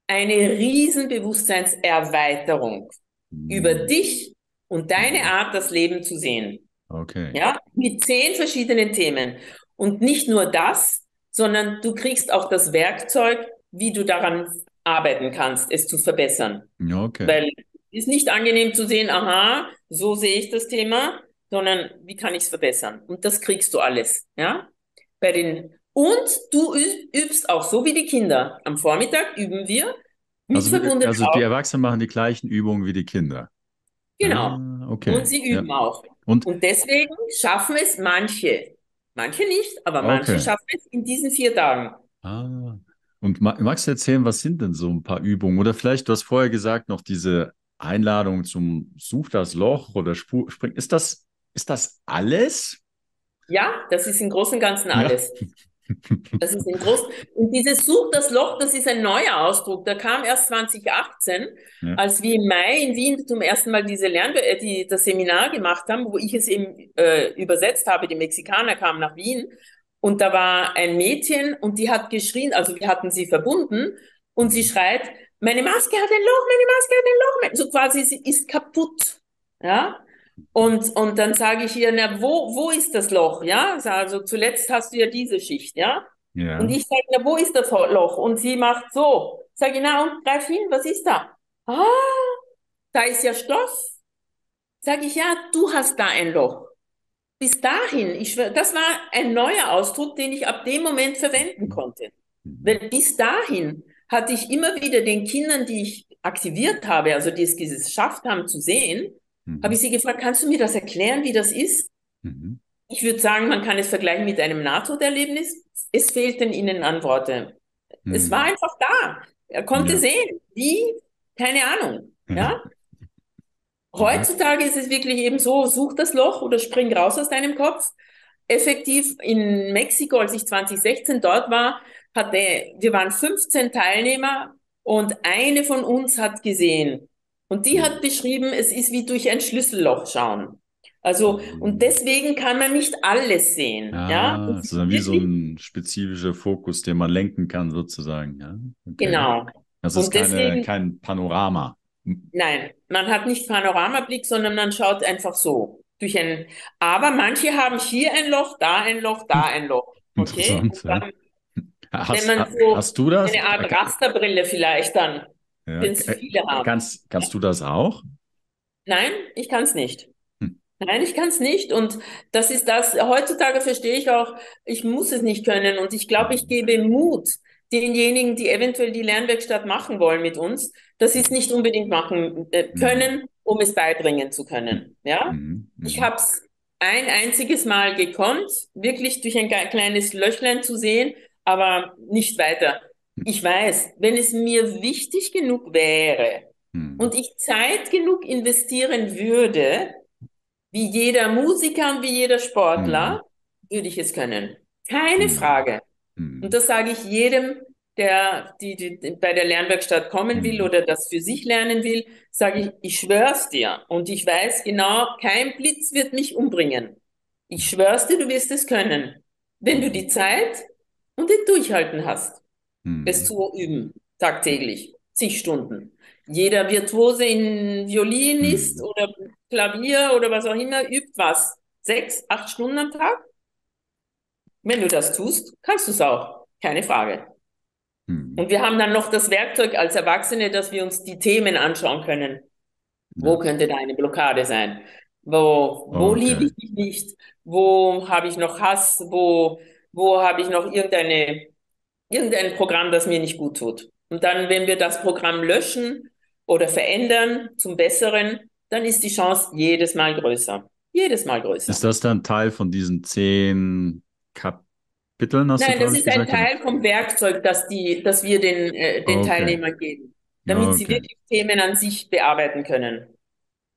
eine riesen Bewusstseinserweiterung mhm. über dich und deine Art, das Leben zu sehen. Okay. Ja, mit zehn verschiedenen Themen. Und nicht nur das, sondern du kriegst auch das Werkzeug, wie du daran arbeiten kannst, es zu verbessern. Okay. Weil es ist nicht angenehm zu sehen, aha, so sehe ich das Thema, sondern wie kann ich es verbessern? Und das kriegst du alles, ja? Bei den und du übst auch so wie die Kinder. Am Vormittag üben wir mit also, also die Erwachsenen machen die gleichen Übungen wie die Kinder. Genau. Ah, okay. Und sie üben ja. auch. Und, und deswegen schaffen es manche. Manche nicht, aber manche okay. schaffen es in diesen vier Tagen. Ah. Und magst du erzählen, was sind denn so ein paar Übungen? Oder vielleicht, du hast vorher gesagt, noch diese Einladung zum Such das Loch oder Spur, Spring. Ist das, ist das alles? Ja, das ist im Großen und Ganzen alles. Ja. Das ist ein groß. Und dieses Such das Loch, das ist ein neuer Ausdruck. Der kam erst 2018, ja. als wir im Mai in Wien zum ersten Mal diese Lern äh, die, das Seminar gemacht haben, wo ich es eben äh, übersetzt habe. Die Mexikaner kamen nach Wien und da war ein Mädchen und die hat geschrien, also wir hatten sie verbunden und sie schreit, meine Maske hat ein Loch, meine Maske hat ein Loch. So quasi, sie ist kaputt. Ja. Und, und dann sage ich ihr, na, wo, wo ist das Loch? Ja, also zuletzt hast du ja diese Schicht, ja? ja. Und ich sage, na, wo ist das Loch? Und sie macht so. Sage ich, na, und greif hin, was ist da? Ah, da ist ja Stoff. Sage ich, ja, du hast da ein Loch. Bis dahin, ich, das war ein neuer Ausdruck, den ich ab dem Moment verwenden konnte. Weil bis dahin hatte ich immer wieder den Kindern, die ich aktiviert habe, also die es geschafft haben zu sehen, Mhm. Habe ich sie gefragt, kannst du mir das erklären, wie das ist? Mhm. Ich würde sagen, man kann es vergleichen mit einem Nahtoderlebnis. Es fehlten ihnen Antworten. Mhm. Es war einfach da. Er konnte ja. sehen, wie, keine Ahnung. Ja? Heutzutage ist es wirklich eben so, such das Loch oder spring raus aus deinem Kopf. Effektiv in Mexiko, als ich 2016 dort war, hatte, wir waren 15 Teilnehmer und eine von uns hat gesehen, und die hat beschrieben, es ist wie durch ein Schlüsselloch schauen. Also, und deswegen kann man nicht alles sehen. Ah, ja, das ist dann wie so ein spezifischer Fokus, den man lenken kann, sozusagen. Ja? Okay. Genau. Das ist keine, deswegen, kein Panorama. Nein, man hat nicht Panoramablick, sondern man schaut einfach so durch ein. Aber manche haben hier ein Loch, da ein Loch, da ein Loch. Okay. Interessant, dann, ja. hast, wenn man so hast du das? Eine Art Rasterbrille vielleicht dann ja. den viele haben. Kannst, kannst du das auch? Nein, ich kann es nicht. Hm. Nein, ich kann es nicht. Und das ist das, heutzutage verstehe ich auch, ich muss es nicht können. Und ich glaube, ich gebe Mut denjenigen, die eventuell die Lernwerkstatt machen wollen mit uns, dass sie es nicht unbedingt machen äh, hm. können, um es beibringen zu können. Ja, mhm. ich habe es ein einziges Mal gekonnt, wirklich durch ein kleines Löchlein zu sehen, aber nicht weiter. Ich weiß, wenn es mir wichtig genug wäre und ich Zeit genug investieren würde, wie jeder Musiker und wie jeder Sportler, würde ich es können. Keine. Frage. Hm. Und das sage ich jedem, der die, die, bei der Lernwerkstatt kommen will hm. oder das für sich lernen will, sage ich, ich schwör's dir. Und ich weiß genau, kein Blitz wird mich umbringen. Ich schwör's dir, du wirst es können, wenn du die Zeit und den Durchhalten hast. mhm. es zu üben, tagtäglich, zig Stunden. Jeder Virtuose in Violinist mhm. oder Klavier oder was auch immer übt was. Sechs, acht Stunden am Tag. Wenn du das tust, kannst du es auch. Keine Frage. Mhm. Und wir haben dann noch das Werkzeug als Erwachsene, dass wir uns die Themen anschauen können. Ja. Wo könnte da eine Blockade sein? Wo, wo okay. liebe ich mich nicht? Wo habe ich noch Hass? Wo, wo habe ich noch irgendeine, irgendein Programm, das mir nicht gut tut? Und dann, wenn wir das Programm löschen oder verändern zum Besseren, dann ist die Chance jedes Mal größer. Jedes Mal größer. Ist das dann Teil von diesen zehn Kapiteln? Nein, das ist ein Teil vom Werkzeug, das, die, das wir den, äh, den okay. Teilnehmern geben, damit okay. sie wirklich Themen an sich bearbeiten können.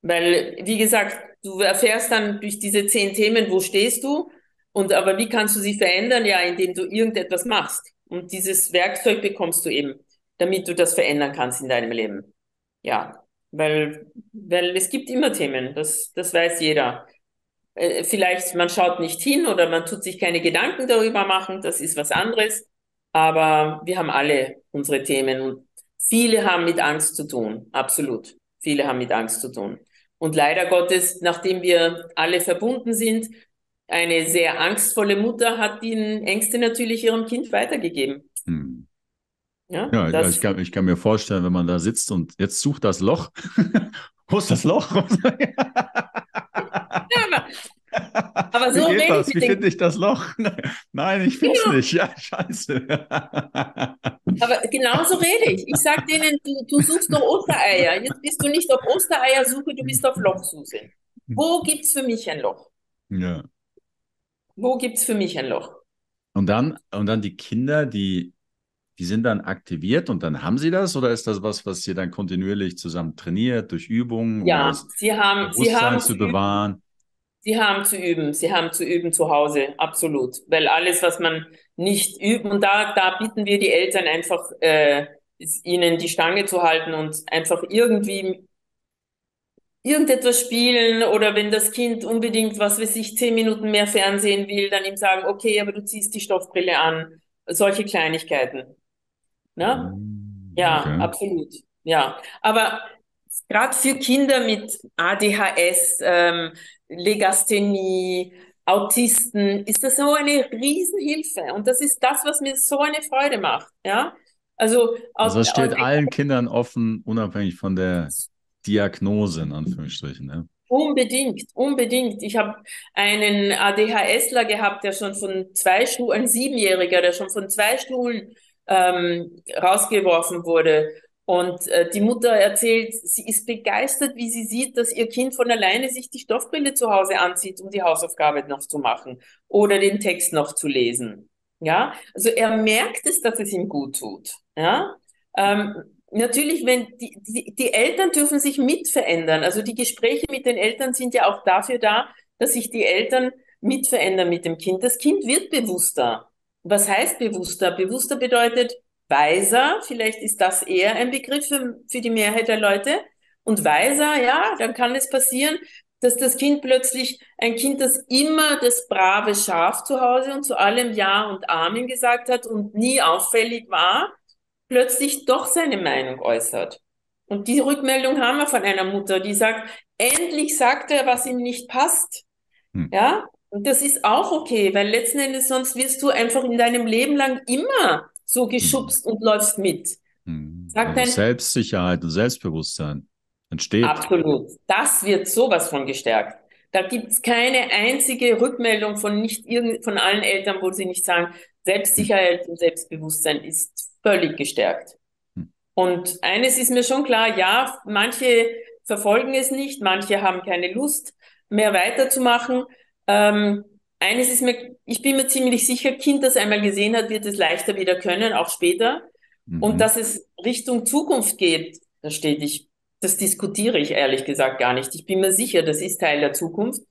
Weil, wie gesagt, du erfährst dann durch diese zehn Themen, wo stehst du, und aber wie kannst du sie verändern? Ja, indem du irgendetwas machst. Und dieses Werkzeug bekommst du eben, damit du das verändern kannst in deinem Leben. Ja, weil, weil es gibt immer Themen, das, das weiß jeder. Äh, vielleicht man schaut nicht hin oder man tut sich keine Gedanken darüber machen, das ist was anderes. Aber wir haben alle unsere Themen und viele haben mit Angst zu tun, absolut. Viele haben mit Angst zu tun. Und leider Gottes, nachdem wir alle verbunden sind, eine sehr angstvolle Mutter hat die Ängste natürlich ihrem Kind weitergegeben. Hm. Ja, ja, ja ich, kann, ich kann mir vorstellen, wenn man da sitzt und jetzt sucht das Loch. Wo ist das Loch? Aber so Wie geht das? Wie finde ich das Loch? Nein, ich finde es genau. nicht. Ja, scheiße. Aber genauso rede ich. Ich sage denen, du, du suchst doch Ostereier. Jetzt bist du nicht auf Ostereiersuche, du bist auf Lochsuche. Wo gibt es für mich ein Loch? Ja. Wo gibt es für mich ein Loch? Und dann, und dann die Kinder, die, die sind dann aktiviert und dann haben sie das? Oder ist das was, was ihr dann kontinuierlich zusammen trainiert, durch Übungen? Ja, sie haben, sie haben zu bewahren? Sie haben zu üben, sie haben zu üben zu Hause, absolut. Weil alles, was man nicht übt, und da, da bitten wir die Eltern einfach, äh, ihnen die Stange zu halten und einfach irgendwie irgendetwas spielen oder wenn das Kind unbedingt, was weiß ich, zehn Minuten mehr Fernsehen will, dann ihm sagen, okay, aber du ziehst die Stoffbrille an. Solche Kleinigkeiten. Ne? Mm, ja, okay. absolut. Ja, aber gerade für Kinder mit ADHS, ähm, Legasthenie, Autisten, ist das so eine Riesenhilfe. Und das ist das, was mir so eine Freude macht. Ja, also, also es steht allen Kindern offen, unabhängig von der Diagnose, in Anführungsstrichen. Ne? Unbedingt, unbedingt. Ich habe einen ADHSler gehabt, der schon von zwei Schulen, ein Siebenjähriger, der schon von zwei Schulen ähm, rausgeworfen wurde. Und äh, die Mutter erzählt, sie ist begeistert, wie sie sieht, dass ihr Kind von alleine sich die Stoffbrille zu Hause anzieht, um die Hausaufgabe noch zu machen oder den Text noch zu lesen. Ja, also er merkt es, dass es ihm gut tut. Ja, ähm, natürlich, wenn die, die, die Eltern dürfen sich mit verändern. Also die Gespräche mit den Eltern sind ja auch dafür da, dass sich die Eltern mit verändern mit dem Kind. Das Kind wird bewusster. Was heißt bewusster? Bewusster bedeutet, weiser, vielleicht ist das eher ein Begriff für, für die Mehrheit der Leute. Und weiser, ja, dann kann es passieren, dass das Kind plötzlich, ein Kind, das immer das brave Schaf zu Hause und zu allem Ja und Amen gesagt hat und nie auffällig war, plötzlich doch seine Meinung äußert. Und die Rückmeldung haben wir von einer Mutter, die sagt, endlich sagt er, was ihm nicht passt. Hm. Ja, und das ist auch okay, weil letzten Endes sonst wirst du einfach in deinem Leben lang immer so geschubst und läufst mit. Mhm. Sagt also Selbstsicherheit und Selbstbewusstsein entsteht. Absolut. Das wird sowas von gestärkt. Da gibt es keine einzige Rückmeldung von nicht irgend, von allen Eltern, wo sie nicht sagen, Selbstsicherheit und Selbstbewusstsein ist völlig gestärkt. Hm. Und eines ist mir schon klar, ja, manche verfolgen es nicht, manche haben keine Lust, mehr weiterzumachen. Ähm, eines ist mir, ich bin mir ziemlich sicher, Kind, das einmal gesehen hat, wird es leichter wieder können, auch später. Mhm. Und dass es Richtung Zukunft geht, da steht ich, das diskutiere ich ehrlich gesagt gar nicht. Ich bin mir sicher, das ist Teil der Zukunft.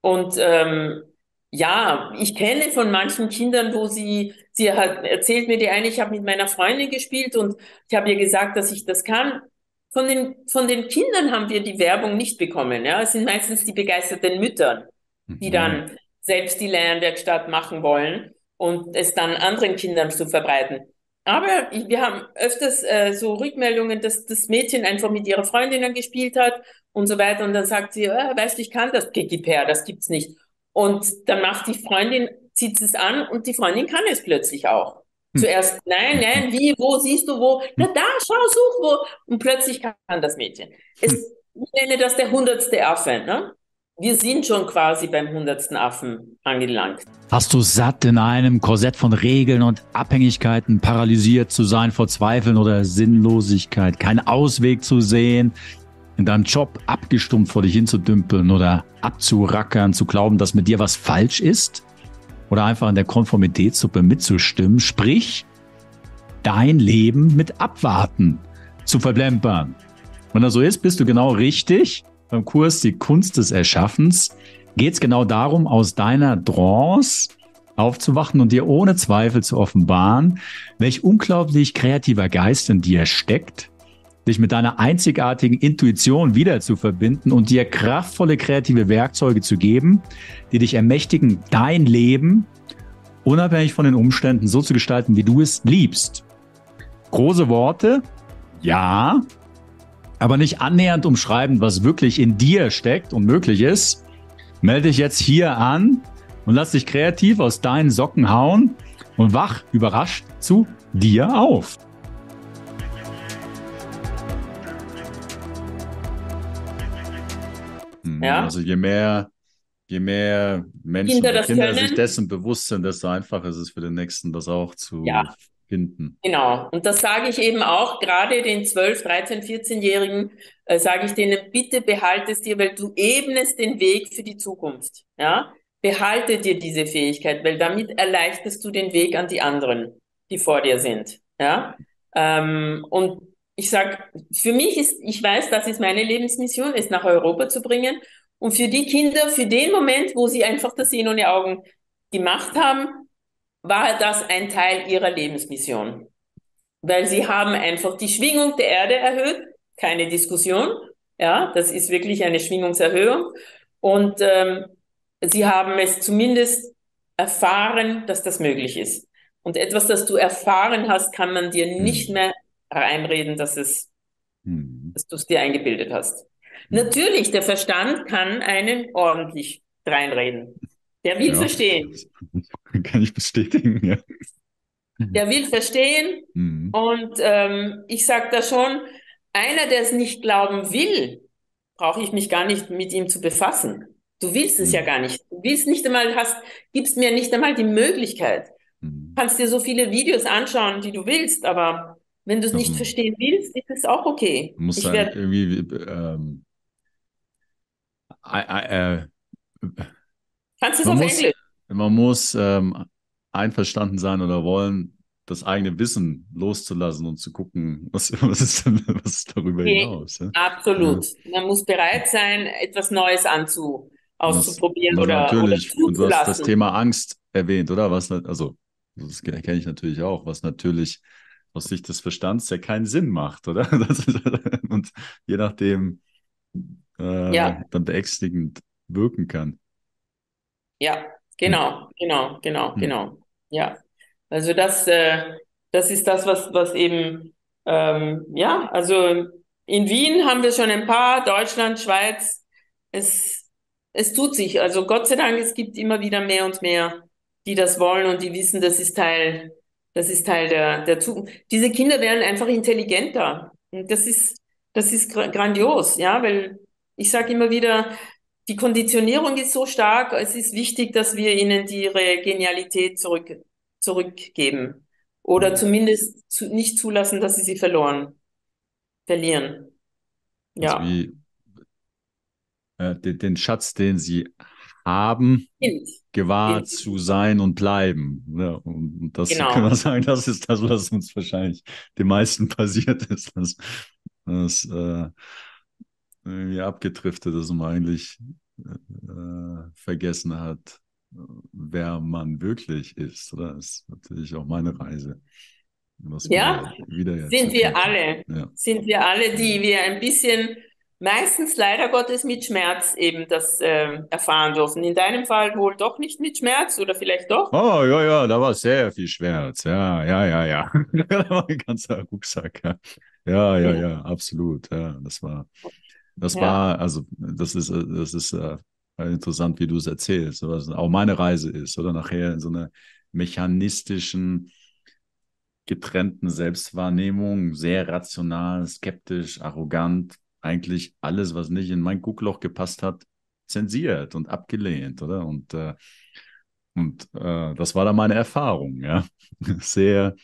Und ähm, ja, ich kenne von manchen Kindern, wo sie, sie hat erzählt mir die eine, ich habe mit meiner Freundin gespielt und ich habe ihr gesagt, dass ich das kann. Von den, von den Kindern haben wir die Werbung nicht bekommen. Ja, es sind meistens die begeisterten Müttern, die mhm. dann selbst die Lernwerkstatt machen wollen und es dann anderen Kindern zu verbreiten. aber wir haben öfters äh, so Rückmeldungen, dass das Mädchen einfach mit ihrer Freundinnen gespielt hat und so weiter. Und dann sagt sie, äh, weißt du, ich kann das, gib her, das gibt's nicht. Und dann macht die Freundin, zieht es an und die Freundin kann es plötzlich auch. Hm. Zuerst, nein, nein, wie, wo, siehst du wo? Na da, schau, such wo. Und plötzlich kann das Mädchen. Es, ich nenne das der hundertste Affe. Ne? Wir sind schon quasi beim hundertsten Affen angelangt. Hast du satt, in einem Korsett von Regeln und Abhängigkeiten paralysiert zu sein vor Zweifeln oder Sinnlosigkeit, keinen Ausweg zu sehen, in deinem Job abgestumpft vor dich hinzudümpeln oder abzurackern, zu glauben, dass mit dir was falsch ist? Oder einfach in der Konformitätssuppe mitzustimmen, sprich, dein Leben mit Abwarten zu verblempern. Wenn das so ist, bist du genau richtig beim Kurs Die Kunst des Erschaffens geht es genau darum, aus deiner Trance aufzuwachen und dir ohne Zweifel zu offenbaren, welch unglaublich kreativer Geist in dir steckt, dich mit deiner einzigartigen Intuition wieder zu verbinden und dir kraftvolle kreative Werkzeuge zu geben, die dich ermächtigen, dein Leben unabhängig von den Umständen so zu gestalten, wie du es liebst. Große Worte, ja, aber nicht annähernd umschreiben, was wirklich in dir steckt und möglich ist, melde dich jetzt hier an und lass dich kreativ aus deinen Socken hauen und wach überrascht zu dir auf. Hm, ja. Also je mehr, je mehr Menschen Kinder, Kinder sich dessen bewusst sind, desto einfacher ist es für den Nächsten, das auch zu ja finden. Genau. Und das sage ich eben auch gerade den 12, 13, 14-Jährigen, äh, sage ich denen, bitte behalte es dir, weil du ebnest den Weg für die Zukunft. Ja? Behalte dir diese Fähigkeit, weil damit erleichterst du den Weg an die anderen, die vor dir sind. Ja? Ähm, und ich sage, für mich ist, ich weiß, das ist meine Lebensmission, es nach Europa zu bringen. Und für die Kinder, für den Moment, wo sie einfach das Sehen ohne Augen gemacht haben, war das ein Teil ihrer Lebensmission. Weil sie haben einfach die Schwingung der Erde erhöht, keine Diskussion. Ja, das ist wirklich eine Schwingungserhöhung. Und ähm, sie haben es zumindest erfahren, dass das möglich ist. Und etwas, das du erfahren hast, kann man dir hm. nicht mehr reinreden, dass es, hm. dass du es dir eingebildet hast. Natürlich, der Verstand kann einen ordentlich reinreden. Der will ja. verstehen. Kann ich bestätigen, ja. Der will verstehen. Mhm. Und ähm, ich sage da schon, einer, der es nicht glauben will, brauche ich mich gar nicht mit ihm zu befassen. Du willst es mhm. ja gar nicht. Du willst nicht einmal, hast, gibst mir nicht einmal die Möglichkeit. Mhm. Kannst dir so viele Videos anschauen, die du willst, aber wenn du es nicht verstehen willst, ist es auch okay. Du musst ich werd, irgendwie ähm, äh, äh, Kannst du es auf muss, Englisch? Man muss ähm, einverstanden sein oder wollen, das eigene Wissen loszulassen und zu gucken, was, was, ist, denn, was ist darüber okay. hinaus. Ja? Absolut. Ja. Man muss bereit sein, etwas Neues anzu, auszuprobieren das, oder, natürlich, oder Und du hast das Thema Angst erwähnt, oder? Was, also, das kenne ich natürlich auch, was natürlich aus Sicht des Verstands ja keinen Sinn macht, oder? und je nachdem äh, ja. dann beängstigend wirken kann. Ja, genau, genau, genau, hm. genau. Ja. Also das, äh, das ist das, was, was eben, ähm, ja, also in Wien haben wir schon ein paar, Deutschland, Schweiz, es, es tut sich. Also Gott sei Dank, es gibt immer wieder mehr und mehr, die das wollen und die wissen, das ist Teil, das ist Teil der, der Zukunft. Diese Kinder werden einfach intelligenter. Und das ist, das ist grandios, ja, weil ich sage immer wieder, die Konditionierung ist so stark, es ist wichtig, dass wir ihnen ihre Genialität zurück, zurückgeben. Oder mhm. zumindest zu, nicht zulassen, dass sie sie verloren, verlieren. Ja. Also wie, äh, den, den, Schatz, den sie haben, Kind. gewahr kind. zu sein und bleiben. Ja, und das genau. kann man sagen, das ist das, was uns wahrscheinlich den meisten passiert ist. Dass, dass äh, irgendwie abgedriftet ist und man eigentlich äh, vergessen hat, wer man wirklich ist. Das ist natürlich auch meine Reise. ja, sind wir alle. Ja. Sind wir alle, die wir ein bisschen meistens leider Gottes mit Schmerz eben das äh, erfahren dürfen. In deinem Fall wohl doch nicht mit Schmerz oder vielleicht doch? Oh, ja, ja, da war sehr viel Schmerz. Ja, ja, ja, ja. da war ein ganzer Rucksack. Ja, ja, ja, ja absolut. Ja, das war, das ja. war, also, das ist, das ist äh, interessant, wie du es erzählst, was auch meine Reise ist, oder nachher in so einer mechanistischen, getrennten Selbstwahrnehmung, sehr rational, skeptisch, arrogant, eigentlich alles, was nicht in mein Guckloch gepasst hat, zensiert und abgelehnt, oder? Und, äh, und äh, das war dann meine Erfahrung, ja. sehr,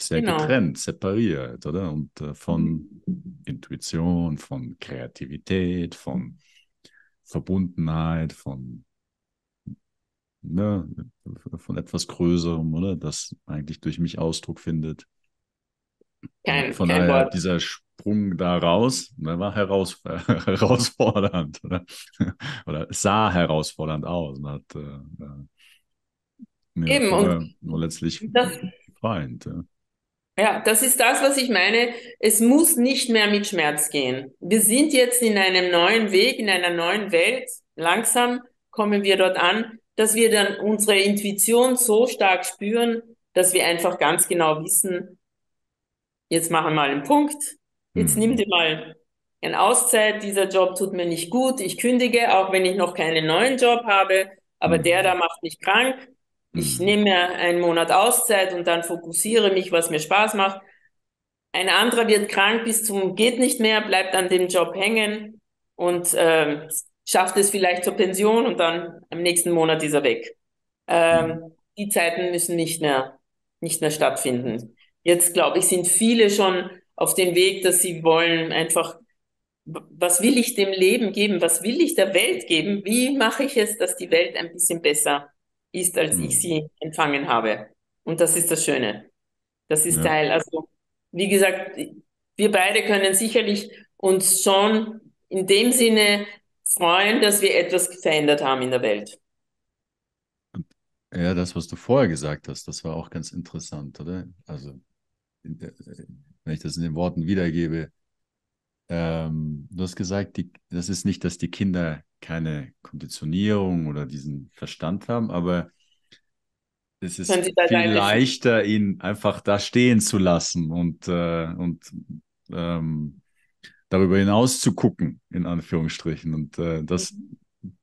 sehr genau. getrennt, separiert, oder? Und äh, von Intuition, von Kreativität, von Verbundenheit, von ne, von etwas Größerem, oder? Das eigentlich durch mich Ausdruck findet. Kein, von kein daher Wort. dieser Sprung da raus, der war heraus, herausfordernd oder? oder sah herausfordernd aus und hat äh, ja, Eben, und nur letztlich befreiend. Ja. Ja, das ist das, was ich meine. Es muss nicht mehr mit Schmerz gehen. Wir sind jetzt in einem neuen Weg, in einer neuen Welt. Langsam kommen wir dort an dass wir dann unsere Intuition so stark spüren, dass wir einfach ganz genau wissen, jetzt machen wir mal einen Punkt, jetzt mhm. nimm dir mal eine Auszeit, dieser Job tut mir nicht gut, ich kündige, auch wenn ich noch keinen neuen Job habe, aber mhm. der da macht mich krank. Ich mhm. nehme mir einen Monat Auszeit und dann fokussiere mich, was mir Spaß macht. Ein anderer wird krank bis zum geht nicht mehr, bleibt an dem Job hängen und äh, schafft es vielleicht zur Pension und dann am nächsten Monat ist er weg. Ähm, mhm. Die Zeiten müssen nicht mehr, nicht mehr stattfinden. Jetzt, glaube ich, sind viele schon auf dem Weg, dass sie wollen einfach, was will ich dem Leben geben? Was will ich der Welt geben? Wie mache ich es, dass die Welt ein bisschen besser ist, als mhm. ich sie empfangen habe? Und das ist das Schöne. Das ist ja. Teil. Also, wie gesagt, wir beide können sicherlich uns schon in dem Sinne freuen, dass wir etwas verändert haben in der Welt. Ja, das, was du vorher gesagt hast, das war auch ganz interessant, oder? Also, wenn ich das in den Worten wiedergebe, ähm, du hast gesagt, die, das ist nicht, dass die Kinder keine Konditionierung oder diesen Verstand haben, aber es ist viel leichter, ihn einfach da stehen zu lassen und, äh, und ähm, darüber hinaus zu gucken, in Anführungsstrichen. Und äh, das,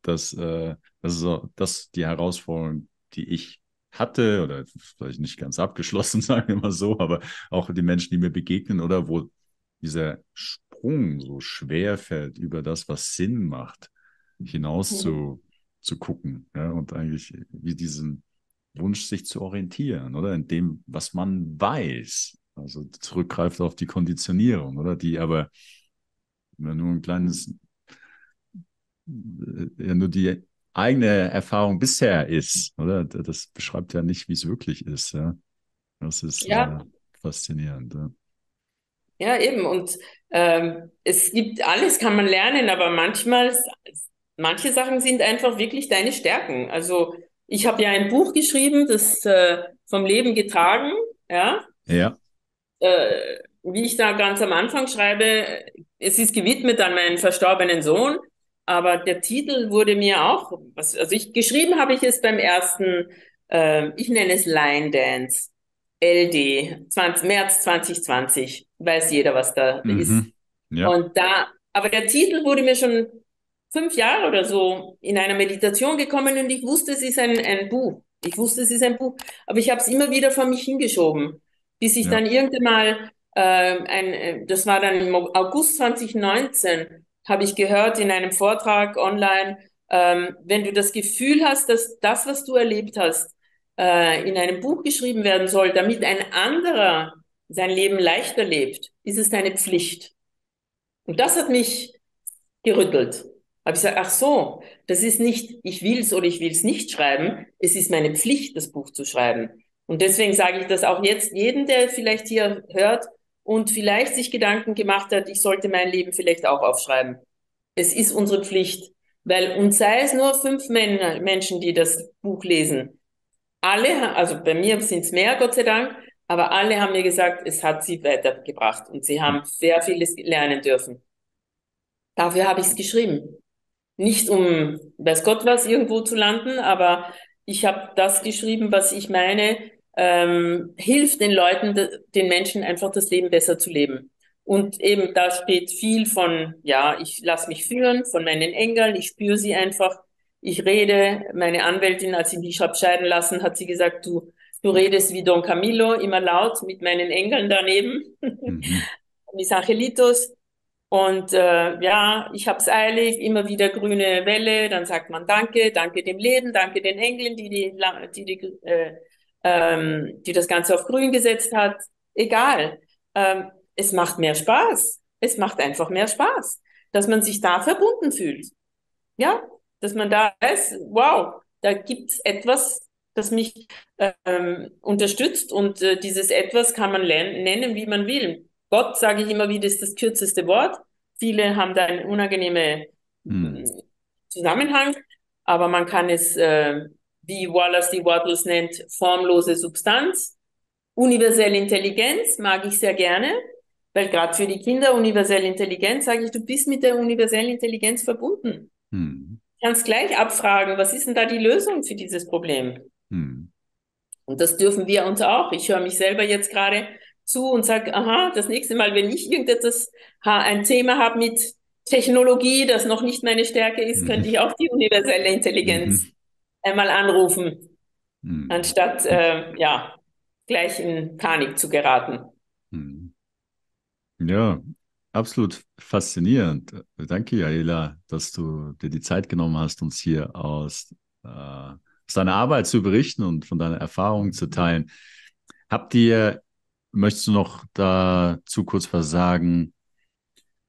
das, äh, das ist so, das die Herausforderung, die ich hatte, oder vielleicht nicht ganz abgeschlossen, sagen wir mal so, aber auch die Menschen, die mir begegnen, oder wo dieser Sprung so schwer fällt über das, was Sinn macht, hinaus mhm. zu, zu gucken, ja, und eigentlich wie diesen Wunsch, sich zu orientieren, oder in dem, was man weiß. Also zurückgreift auf die Konditionierung, oder die aber nur ein kleines, äh, ja, nur die eigene Erfahrung bisher ist, oder? Das beschreibt ja nicht, wie es wirklich ist, ja. Das ist ja. Äh, faszinierend. Ja. Ja, eben. Und ähm, es gibt alles, kann man lernen, aber manchmal, manche Sachen sind einfach wirklich deine Stärken. Also ich habe ja ein Buch geschrieben, das äh, vom Leben getragen, ja. Ja. Äh, wie ich da ganz am Anfang schreibe, es ist gewidmet an meinen verstorbenen Sohn, aber der Titel wurde mir auch, also ich geschrieben habe ich es beim ersten, äh, ich nenne es Line Dance, LD, 20, März 2020, weiß jeder, was da mhm. ist. Ja. Und da, aber der Titel wurde mir schon fünf Jahre oder so in einer Meditation gekommen und ich wusste, es ist ein, ein Buch. Ich wusste, es ist ein Buch, aber ich habe es immer wieder vor mich hingeschoben, bis ich ja. dann irgendwann mal ähm, ein, äh, das war dann im August 2019, habe ich gehört in einem Vortrag online, ähm, wenn du das Gefühl hast, dass das, was du erlebt hast, äh, in einem Buch geschrieben werden soll, damit ein anderer sein Leben leichter lebt, ist es deine Pflicht. Und das hat mich gerüttelt. Habe ich gesagt, ach so, das ist nicht, ich will's oder ich will's nicht schreiben, es ist meine Pflicht, das Buch zu schreiben. Und deswegen sage ich das auch jetzt jedem, der vielleicht hier hört, und vielleicht sich Gedanken gemacht hat, ich sollte mein Leben vielleicht auch aufschreiben. Es ist unsere Pflicht, weil und sei es nur fünf Männer, Menschen, die das Buch lesen. Alle, also bei mir sind es mehr, Gott sei Dank, aber alle haben mir gesagt, es hat sie weitergebracht und sie haben sehr vieles lernen dürfen. Dafür habe ich es geschrieben. Nicht um, weiß Gott was, irgendwo zu landen, aber ich habe das geschrieben, was ich meine, ähm, hilft den Leuten, den Menschen einfach das Leben besser zu leben. Und eben da steht viel von, ja, ich lasse mich führen von meinen Engeln, ich spüre sie einfach, ich rede. Meine Anwältin, als ich mich habe scheiden lassen, hat sie gesagt, du, du redest wie Don Camillo, immer laut mit meinen Engeln daneben, mhm. mis Angelitos. Und äh, ja, ich hab's eilig, immer wieder grüne Welle, dann sagt man Danke, danke dem Leben, danke den Engeln, die, die, die, die, äh, ähm, die das Ganze auf grün gesetzt hat. Egal. Ähm, es macht mehr Spaß. Es macht einfach mehr Spaß, dass man sich da verbunden fühlt. Ja, dass man da weiß, wow, da gibt's etwas, das mich ähm, unterstützt und äh, dieses etwas kann man nennen, wie man will. Gott, sage ich immer wieder, ist das kürzeste Wort. Viele haben da einen unangenehmen hm. Zusammenhang, aber man kann es, äh, wie Wallace D. Wattles nennt, formlose Substanz. Universelle Intelligenz mag ich sehr gerne. Weil gerade für die Kinder universelle Intelligenz, sage ich, du bist mit der universellen Intelligenz verbunden. Hm. Kannst gleich abfragen, was ist denn da die Lösung für dieses Problem? Hm. Und das dürfen wir uns auch. Ich höre mich selber jetzt gerade zu und sage, aha, das nächste Mal, wenn ich irgendetwas, ein Thema habe mit Technologie, das noch nicht meine Stärke ist, hm. könnte ich auch die universelle Intelligenz mhm. einmal anrufen, mhm. anstatt äh, ja gleich in Panik zu geraten. Mhm. Ja, absolut faszinierend. Danke, Jaela, dass du dir die Zeit genommen hast, uns hier aus, äh, aus deiner Arbeit zu berichten und von deiner Erfahrungen zu teilen. Habt ihr, möchtest du noch dazu kurz was sagen,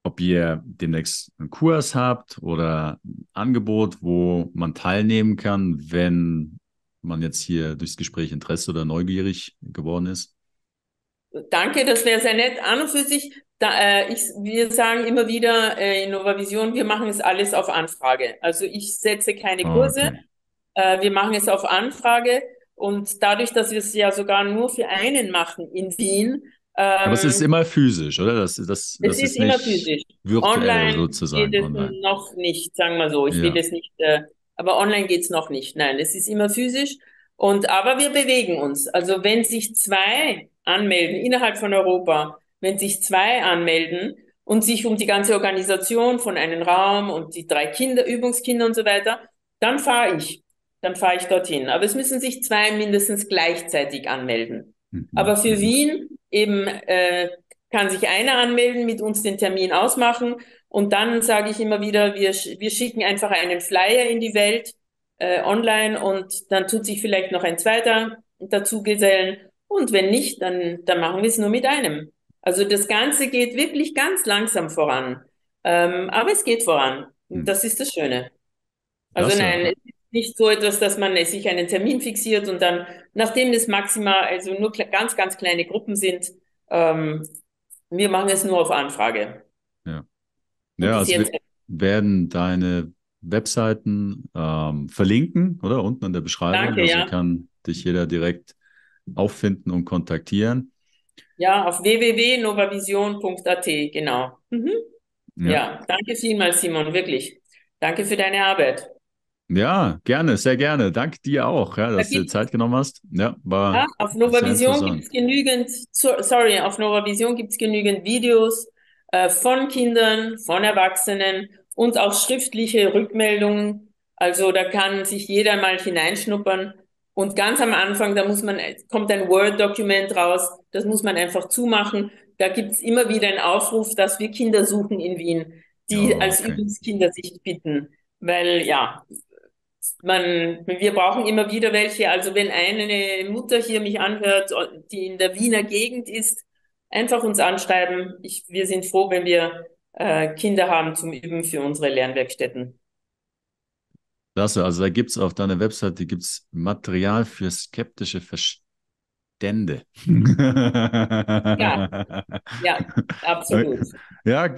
ob ihr demnächst einen Kurs habt oder ein Angebot, wo man teilnehmen kann, wenn man jetzt hier durchs Gespräch Interesse oder neugierig geworden ist? Danke, das wäre sehr nett. An und für sich, ich, wir sagen immer wieder äh, in Novavision, wir machen es alles auf Anfrage. Also ich setze keine ah, Kurse, okay. äh, wir machen es auf Anfrage. Und dadurch, dass wir es ja sogar nur für einen machen in Wien. Ähm, Aber es ist ähm, immer physisch, oder? Das, das, das es ist, ist immer physisch. Online sozusagen. Geht es online. noch nicht, sagen wir so. Ich ja. will es nicht, äh, aber online geht's noch nicht. Nein, es ist immer physisch. Und aber wir bewegen uns. Also wenn sich zwei anmelden innerhalb von Europa, wenn sich zwei anmelden und sich um die ganze Organisation von einem Raum und die drei Kinder, Übungskinder und so weiter, dann fahre ich. Dann fahre ich dorthin. Aber es müssen sich zwei mindestens gleichzeitig anmelden. Mhm. Aber für Wien eben äh, kann sich einer anmelden, mit uns den Termin ausmachen und dann sage ich immer wieder, wir, wir schicken einfach einen Flyer in die Welt äh, online und dann tut sich vielleicht noch ein zweiter dazu gesellen und wenn nicht, dann, dann machen wir es nur mit einem. Also das Ganze geht wirklich ganz langsam voran. Ähm, aber es geht voran. Und das ist das Schöne. Also das nein, ja. es ist nicht so etwas, dass man sich einen Termin fixiert und dann, nachdem es maximal, also nur ganz, ganz kleine Gruppen sind, ähm, wir machen es nur auf Anfrage. Ja. Ja, also wir werden deine Webseiten ähm, verlinken, oder? Unten in der Beschreibung. Danke, also ja. kann dich jeder direkt auffinden und kontaktieren. Ja, auf www.novavision.at, genau. Mhm. Ja. ja, danke vielmals, Simon, wirklich. Danke für deine Arbeit. Ja, gerne, sehr gerne. Danke dir auch, ja, dass da du dir Zeit genommen hast. Ja, war ja, auf Novavision gibt es genügend, sorry, auf Novavision gibt es genügend Videos äh, von Kindern, von Erwachsenen und auch schriftliche Rückmeldungen. Also da kann sich jeder mal hineinschnuppern. Und ganz am Anfang, da muss man, kommt ein Word-Dokument raus, das muss man einfach zumachen. Da gibt's immer wieder einen Aufruf, dass wir Kinder suchen in Wien, die oh, okay. als Übungskinder sich bitten. Weil ja, man, wir brauchen immer wieder welche. Also wenn eine Mutter hier mich anhört, die in der Wiener Gegend ist, einfach uns anschreiben. Ich, wir sind froh, wenn wir äh, Kinder haben zum Üben für unsere Lernwerkstätten. Klasse, also da gibt es auf deiner Webseite gibt's Material für skeptische Verstände. ja, ja, absolut. Ja,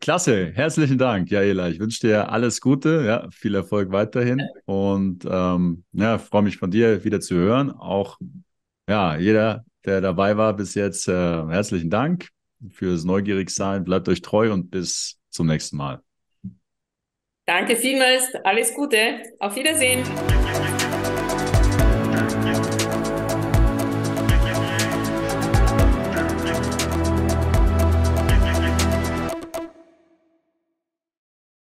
klasse. Herzlichen Dank, Jaela. Ich wünsche dir alles Gute, ja, viel Erfolg weiterhin und ähm, ja, freue mich von dir wieder zu hören. Auch ja, jeder, der dabei war bis jetzt, äh, herzlichen Dank fürs Neugierigsein. Bleibt euch treu und bis zum nächsten Mal. Danke vielmals. Alles Gute. Auf Wiedersehen.